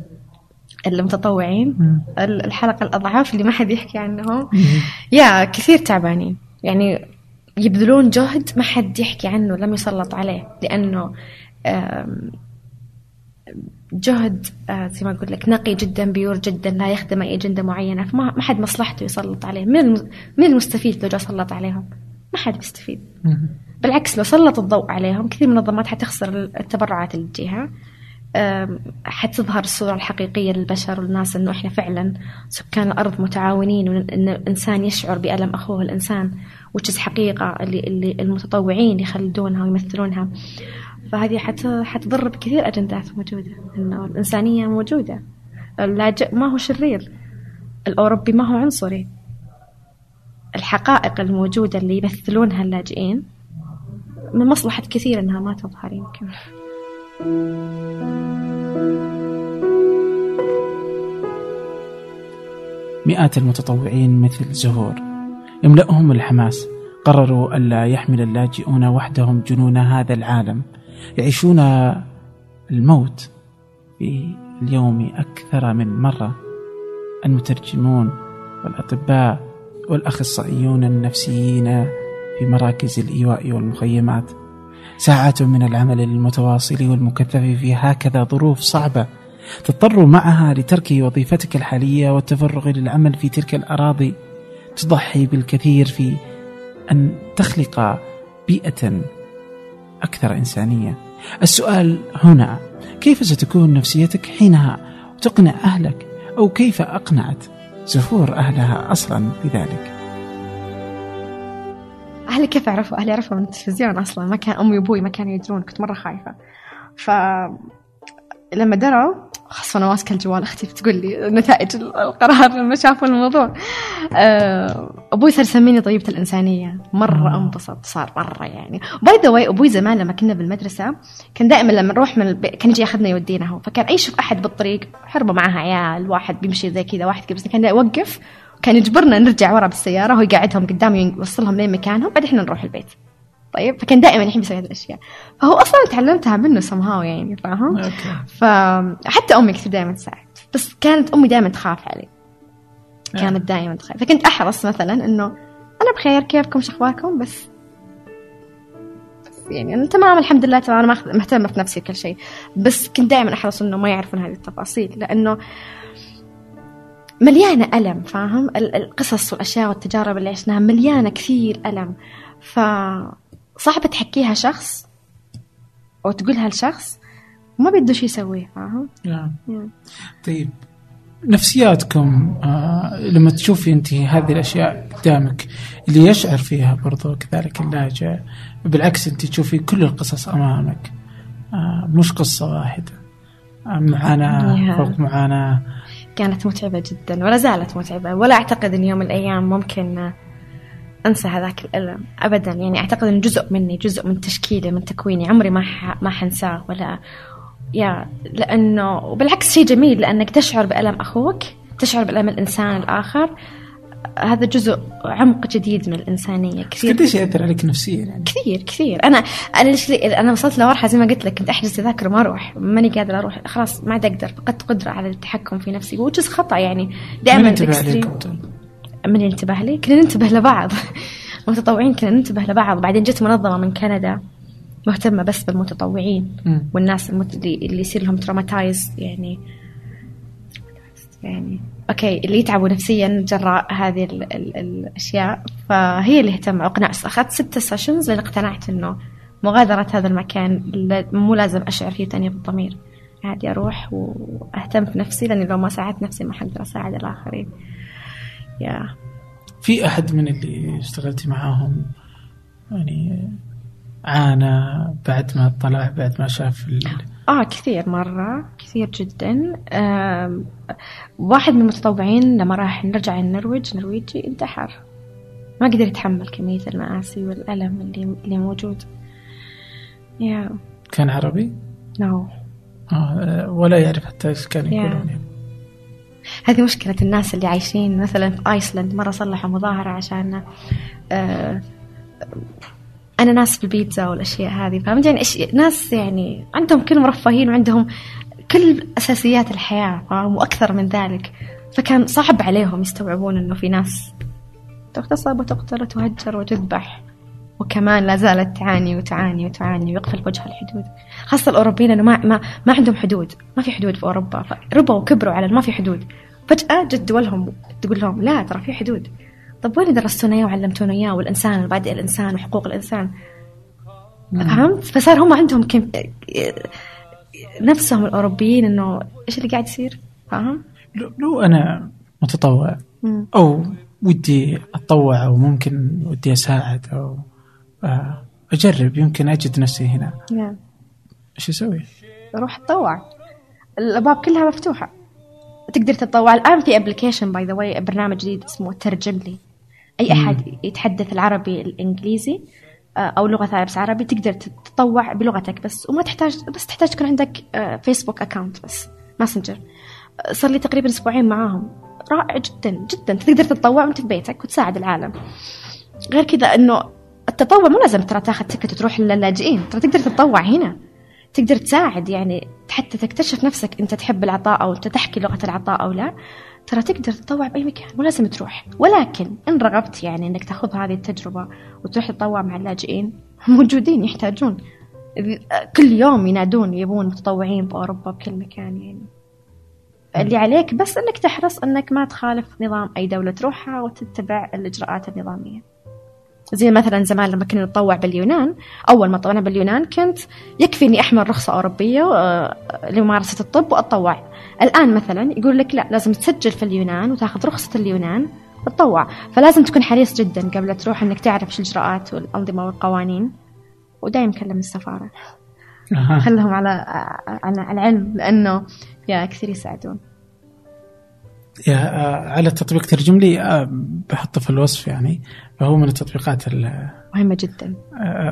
المتطوعين. ال- الحلقة الأضعاف اللي ما حد يحكي عنهم. يا كثير تعبانين. يعني يبذلون جهد ما حد يحكي عنه لم يسلط عليه لأنه جهد آه، زي ما أقول لك نقي جدا بيور جدا لا يخدم أي أجندة معينة فما ما حد مصلحته يسلط عليه من من المستفيد لو جاء سلط عليهم؟ ما حد بيستفيد بالعكس لو سلط الضوء عليهم كثير من المنظمات حتخسر التبرعات اللي تجيها حتظهر الصورة الحقيقية للبشر والناس إنه إحنا فعلا سكان الأرض متعاونين وإن الإنسان يشعر بألم أخوه الإنسان وتشز حقيقة اللي, اللي المتطوعين يخلدونها ويمثلونها. فهذه حت حتضر بكثير أجندات موجودة إنه الإنسانية موجودة. اللاجئ ما هو شرير. الأوروبي ما هو عنصري. الحقائق الموجودة اللي يمثلونها اللاجئين من مصلحة كثير إنها ما تظهر يمكن. مئات المتطوعين مثل زهور. يملأهم الحماس. قرروا ألا يحمل اللاجئون وحدهم جنون هذا العالم. يعيشون الموت في اليوم أكثر من مرة. المترجمون والأطباء والأخصائيون النفسيين في مراكز الإيواء والمخيمات. ساعات من العمل المتواصل والمكثف في هكذا ظروف صعبة تضطر معها لترك وظيفتك الحالية والتفرغ للعمل في تلك الأراضي. تضحي بالكثير في أن تخلق بيئة أكثر إنسانية. السؤال هنا كيف ستكون نفسيتك حينها تقنع أهلك؟ أو كيف أقنعت زهور أهلها أصلا بذلك؟ أهلي كيف عرفوا؟ أهلي عرفوا من التلفزيون أصلا. ما كان أمي وأبوي ما كانوا يدرون كنت مرة خايفة. ف لما دروا خلاص أنا ماسكة الجوال أختي بتقول لي نتائج القرار لما شافوا الموضوع. آه، أبوي صار يسميني طيبة الإنسانية. مرة انبسط صار مرة يعني. by the way أبوي زمان لما كنا بالمدرسة كان دائما لما نروح من البيت كان يجي ياخذنا يودينا هو. فكان أي يشوف أحد بالطريق حرمة معاها عيال واحد بيمشي زي كذا واحد كذا بس كان يوقف كان يجبرنا نرجع ورا بالسيارة وهو يقعدهم قدام يوصلهم لين مكانهم بعدين إحنا نروح البيت. طيب فكان دائما يحب يسوي هذه الأشياء. فهو أصلا تعلمتها منه somehow يعني فاهم. فحتى أمي كثير دائما تساعد. بس كانت أمي دائما تخاف علي. كانت دائما تخاف. فكنت أحرص مثلا إنه أنا بخير كيفكم شو أخباركم؟ بس يعني أنا تمام الحمد لله تمام. أنا ماخذ- مهتمة في نفسي وكل شيء. بس كنت دائما أحرص إنه ما يعرفون هذه التفاصيل لأنه مليانة ألم فاهم؟ ال- القصص والأشياء والتجارب اللي عشناها مليانة كثير ألم. فصعب تحكيها شخص أو تقولها لشخص ما بيده شو يسويه فاهم نعم. طيب نفسياتكم آه لما تشوفي أنت هذه الأشياء قدامك اللي يشعر فيها برضو كذلك اللاجئ بالعكس أنت تشوفي كل القصص أمامك آه مش قصة واحدة آه معاناة. فوق معاناة كانت متعبة جدا ولا زالت متعبة ولا أعتقد أن يوم من الأيام ممكن أنسى هذاك الألم أبدا. يعني أعتقد أنه جزء مني جزء من تشكيلي من تكويني. عمري ما ح... ما حنساه ولا يا لأنه وبالعكس شيء جميل لأنك تشعر بألم أخوك تشعر بألم الإنسان الآخر. هذا جزء عمق جديد من الإنسانية. كثير. قديش يأثر عليك نفسيا يعني؟ كثير كثير. أنا أنا ليش أنا وصلت لمرحلة زي ما قلت لك كنت أحجز تذاكر وما أروح. ماني قادرة أروح. خلاص ما عاد أقدر. فقدت قدرة على التحكم في نفسي. وجز خطأ يعني. دائما من ينتبه لي. كنا ننتبه لبعض. المتطوعين كنا ننتبه لبعض. بعدين جت منظمة من كندا مهتمة بس بالمتطوعين والناس اللي يصير لهم traumatized يعني يعني okay اللي يتعبوا نفسيا جراء هذه ال ال الأشياء. فهي اللي اهتم اقنع أخذت ستة sessions لأن اقتنعت إنه مغادرة هذا المكان مو لازم أشعر فيه تأنيب الضمير عادي أروح وأهتم في نفسي لأني لو ما ساعدت نفسي ما حقدر أساعد الآخرين. يا في أحد من اللي اشتغلتي معاهم يعني عانى بعد ما طلع بعد ما شاف ال... آه كثير مرة كثير جدا آه واحد من المتطوعين لما راح نرجع النرويج نرويجي انتحر ما قدر يتحمل كمية المآسي والألم اللي اللي موجود يا كان عربي؟ no no. آه ولا يعرف حتى إيش كان يقولون يعني. هذه مشكلة الناس اللي عايشين مثلا في ايسلند مرة صلحوا مظاهرة عشان آه اناناس في البيتزا والأشياء هذه فهمت؟ يعني أشياء ناس يعني عندهم كل مرفهين وعندهم كل أساسيات الحياة فاهم وأكثر من ذلك. فكان صعب عليهم يستوعبون إنه في ناس تغتصب وتقتل وتهجر وتذبح. وكمان لا زالت تعاني وتعاني وتعاني ويقفل وجه الحدود. خاصة الأوروبيين أنه ما, ما, ما عندهم حدود. ما في حدود في أوروبا. فربوا وكبروا على ما في حدود. فجأة جت دولهم تقول لهم لا ترى في حدود. طب وين درستونا إياه وعلمتونا إياه والإنسان ومبادئ الإنسان وحقوق الإنسان؟ فهمت؟ فصار هم عندهم كم نفسهم الأوروبيين إنه إيش اللي قاعد يصير؟ فاهم؟ لو أنا متطوع أو ودي أتطوع أو ممكن ودي أساعد أو آه، أجرب يمكن أجد نفسي هنا. نعم. إيش أسوي؟ روح اتطوع الأبواب كلها مفتوحة. تقدر تتطوع. الآن في application by the way برنامج جديد اسمه ترجم لي. أي أحد يتحدث العربي الإنجليزي آه، أو لغة ثانية بس عربي تقدر تتطوع بلغتك بس. وما تحتاج بس تحتاج تكون عندك فيسبوك account بس ماسنجر صار لي تقريبا أسبوعين معاهم. رائع جدا جدا. تقدر تتطوع وأنت في بيتك وتساعد العالم. غير كذا إنه التطوع مو لازم ترى تاخذ ticket وتروح للاجئين. ترى تقدر تتطوع هنا. تقدر تساعد يعني حتى تكتشف نفسك انت تحب العطاء أو أنت تحكي لغة العطاء أو لا. ترى تقدر تتطوع بأي مكان. مو لازم تروح. ولكن إن رغبت يعني إنك تأخذ هذه التجربة وتروح تتطوع مع اللاجئين موجودين يحتاجون. كل يوم ينادون يبون متطوعين في أوروبا بكل مكان يعني. اللي عليك بس إنك تحرص إنك ما تخالف نظام أي دولة تروحها وتتبع الإجراءات النظامية. زي مثلا زمان لما كنا نتطوع باليونان أول ما طلعنا باليونان كنت يكفي إني أحمل رخصة أوروبية آه، لممارسة الطب وأتطوع. الآن مثلا يقول لك لا لازم تسجل في اليونان وتاخذ رخصة اليونان وتطوع. فلازم تكون حريص جدا قبل تروح إنك تعرف شو الإجراءات والأنظمة والقوانين. ودايم كلم السفارة. خلهم على على العلم لأنه يا كثير يساعدون. آه، على تطبيق ترجم لي آه، بحطه في الوصف يعني فهو من التطبيقات مهمة جدا.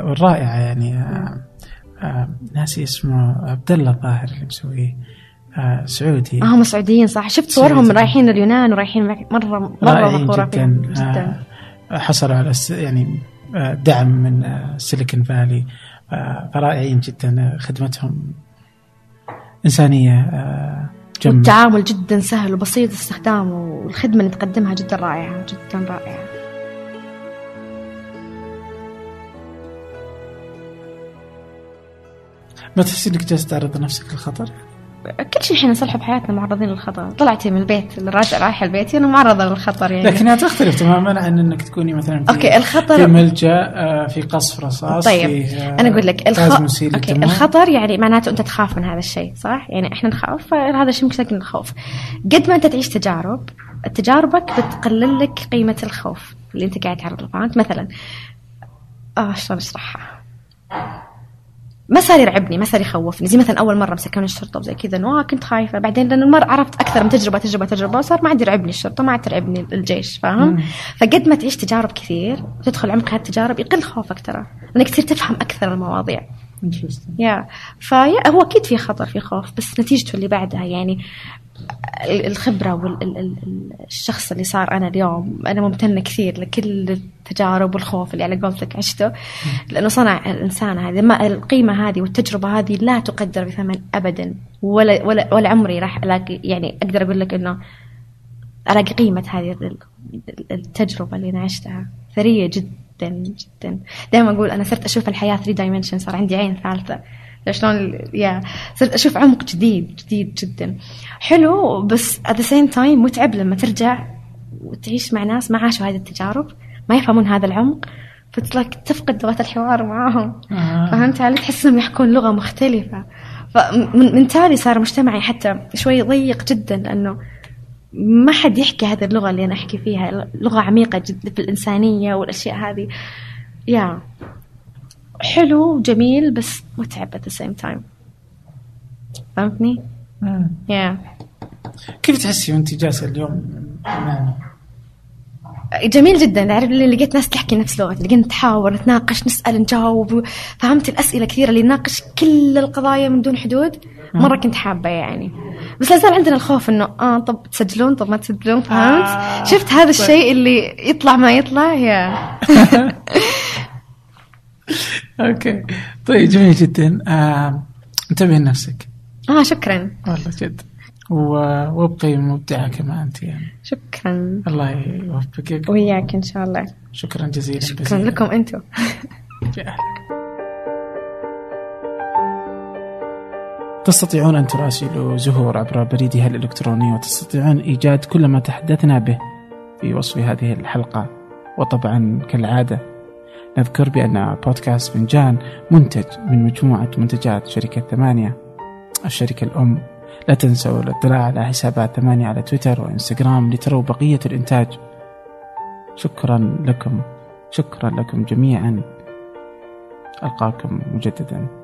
الرائعه يعني آه، ناسي اسمه عبد الله الظاهر اللي مسويه آه سعودي. آه هم سعوديين صح؟ شفت صورهم رايحين اليونان ورايحين مرة مرة مفخوره جدا, جدا. آه حصلوا على يعني آه دعم من آه سيليكون فالي. آه فرائعين جدا خدمتهم إنسانية جمع. والتعامل جدا سهل وبسيط استخدامه والخدمة اللي تقدمها جدا رائعة جدا رائعة ما تحسي إنك جالس تعرض نفسك للخطر؟ كل شيء إحنا نصلحه بحياتنا معرضين للخطر. طلعتي من البيت راجع رايحه البيت أنا معرضة للخطر يعني. لكنها تختلف تماما عن إنك تكوني مثلا في أوكي الخطر في ملجأ آه، في قصف رصاص طيب في آه، أنا أقول لك الخ... أوكي الخطر يعني معناته أنت تخاف من هذا الشيء صح؟ يعني إحنا نخاف فهذا الشيء ممكن نخوف. قد ما أنت تعيش تجارب تجاربك بتقلل لك قيمة الخوف اللي أنت قاعد تعرض له. فهمت؟ مثلا آه شلون أشرحها؟ ما صار يرعبني ما صار يخوفني. زي مثلا أول مرة مسكوني الشرطة وزي كذا إنه آه كنت خايفة. بعدين لأن المره عرفت أكثر من تجربة تجربة تجربة صار ما عاد يرعبني الشرطة ما عاد ترعبني الجيش فاهم؟ فقد ما تعيش تجارب كثير وتدخل عمق هذه التجارب يقل خوفك ترى. لانك تصير تفهم أكثر المواضيع. يا فيا هو أكيد في خطر في خوف بس نتيجته اللي بعدها يعني الخبرة والشخص اللي صار أنا اليوم. أنا ممتنة كثير لكل التجارب والخوف اللي على قولتك عشته. لأنه صنع الإنسان هذا ما القيمة هذه والتجربة هذه لا تقدر بثمن ابدا. ولا ولا ولا عمري راح ألاقي يعني أقدر أقول لك إنه ألاقي قيمة هذه التجربة اللي أنا عشتها. ثرية جدا جدا. دائما أقول أنا صرت أشوف الحياة 3 دايمنشن صار عندي عين ثالثة. شلون يا صرت أشوف عمق جديد جديد جدا. حلو بس at the same time متعب لما ترجع وتعيش مع ناس ما عاشوا هذه التجارب ما يفهمون هذا العمق. فتلاقي تفقد لغه الحوار معاهم. آه. فهمت علي؟ تحس انهم يحكون لغة مختلفة. فمن تالي صار مجتمعي حتى شوي ضيق جدا لأنه ما حد يحكي هذه اللغة اللي أنا أحكي فيها. لغة عميقة جدا في الانسانيه والأشياء هذه. يا حلو وجميل بس متعب at the same time. فهمتني؟ يا yeah. كيف تحسي وانت جالسة اليوم جميل جدا. تعرف اللي لقيت ناس تحكي نفس لغتي لقينا نتحاور نتناقش نسأل نجاوب. فهمت الأسئلة كثيرة. اللي نناقش كل القضايا من دون حدود. مرة كنت حابة يعني. بس لا زال عندنا الخوف إنه آه طب تسجلون؟ طب ما تسجلون. فهمت؟ آه. شفت هذا الشيء اللي يطلع ما يطلع؟ يا أوكي. طيب جميل جدا. آه، انتبه لنفسك. آه شكرا. والله جد. وابقي مبدعة كما أنت يعني. شكرا. الله يوفقك. وياك إن شاء الله. شكرا جزيلا. شكرا جزيلا. لكم أنتم. تستطيعون أن تراسلوا زهور عبر بريدها الإلكتروني وتستطيعون إيجاد كل ما تحدثنا به في وصف هذه الحلقة. وطبعا كالعادة نذكر بأن بودكاست فنجان منتج من مجموعة منتجات شركة ثمانية. الشركة الأم. لا تنسوا الاطلاع على حسابات ثمانية على تويتر وإنستغرام لتروا بقية الإنتاج. شكرا لكم. شكرا لكم جميعا. ألقاكم مجددا.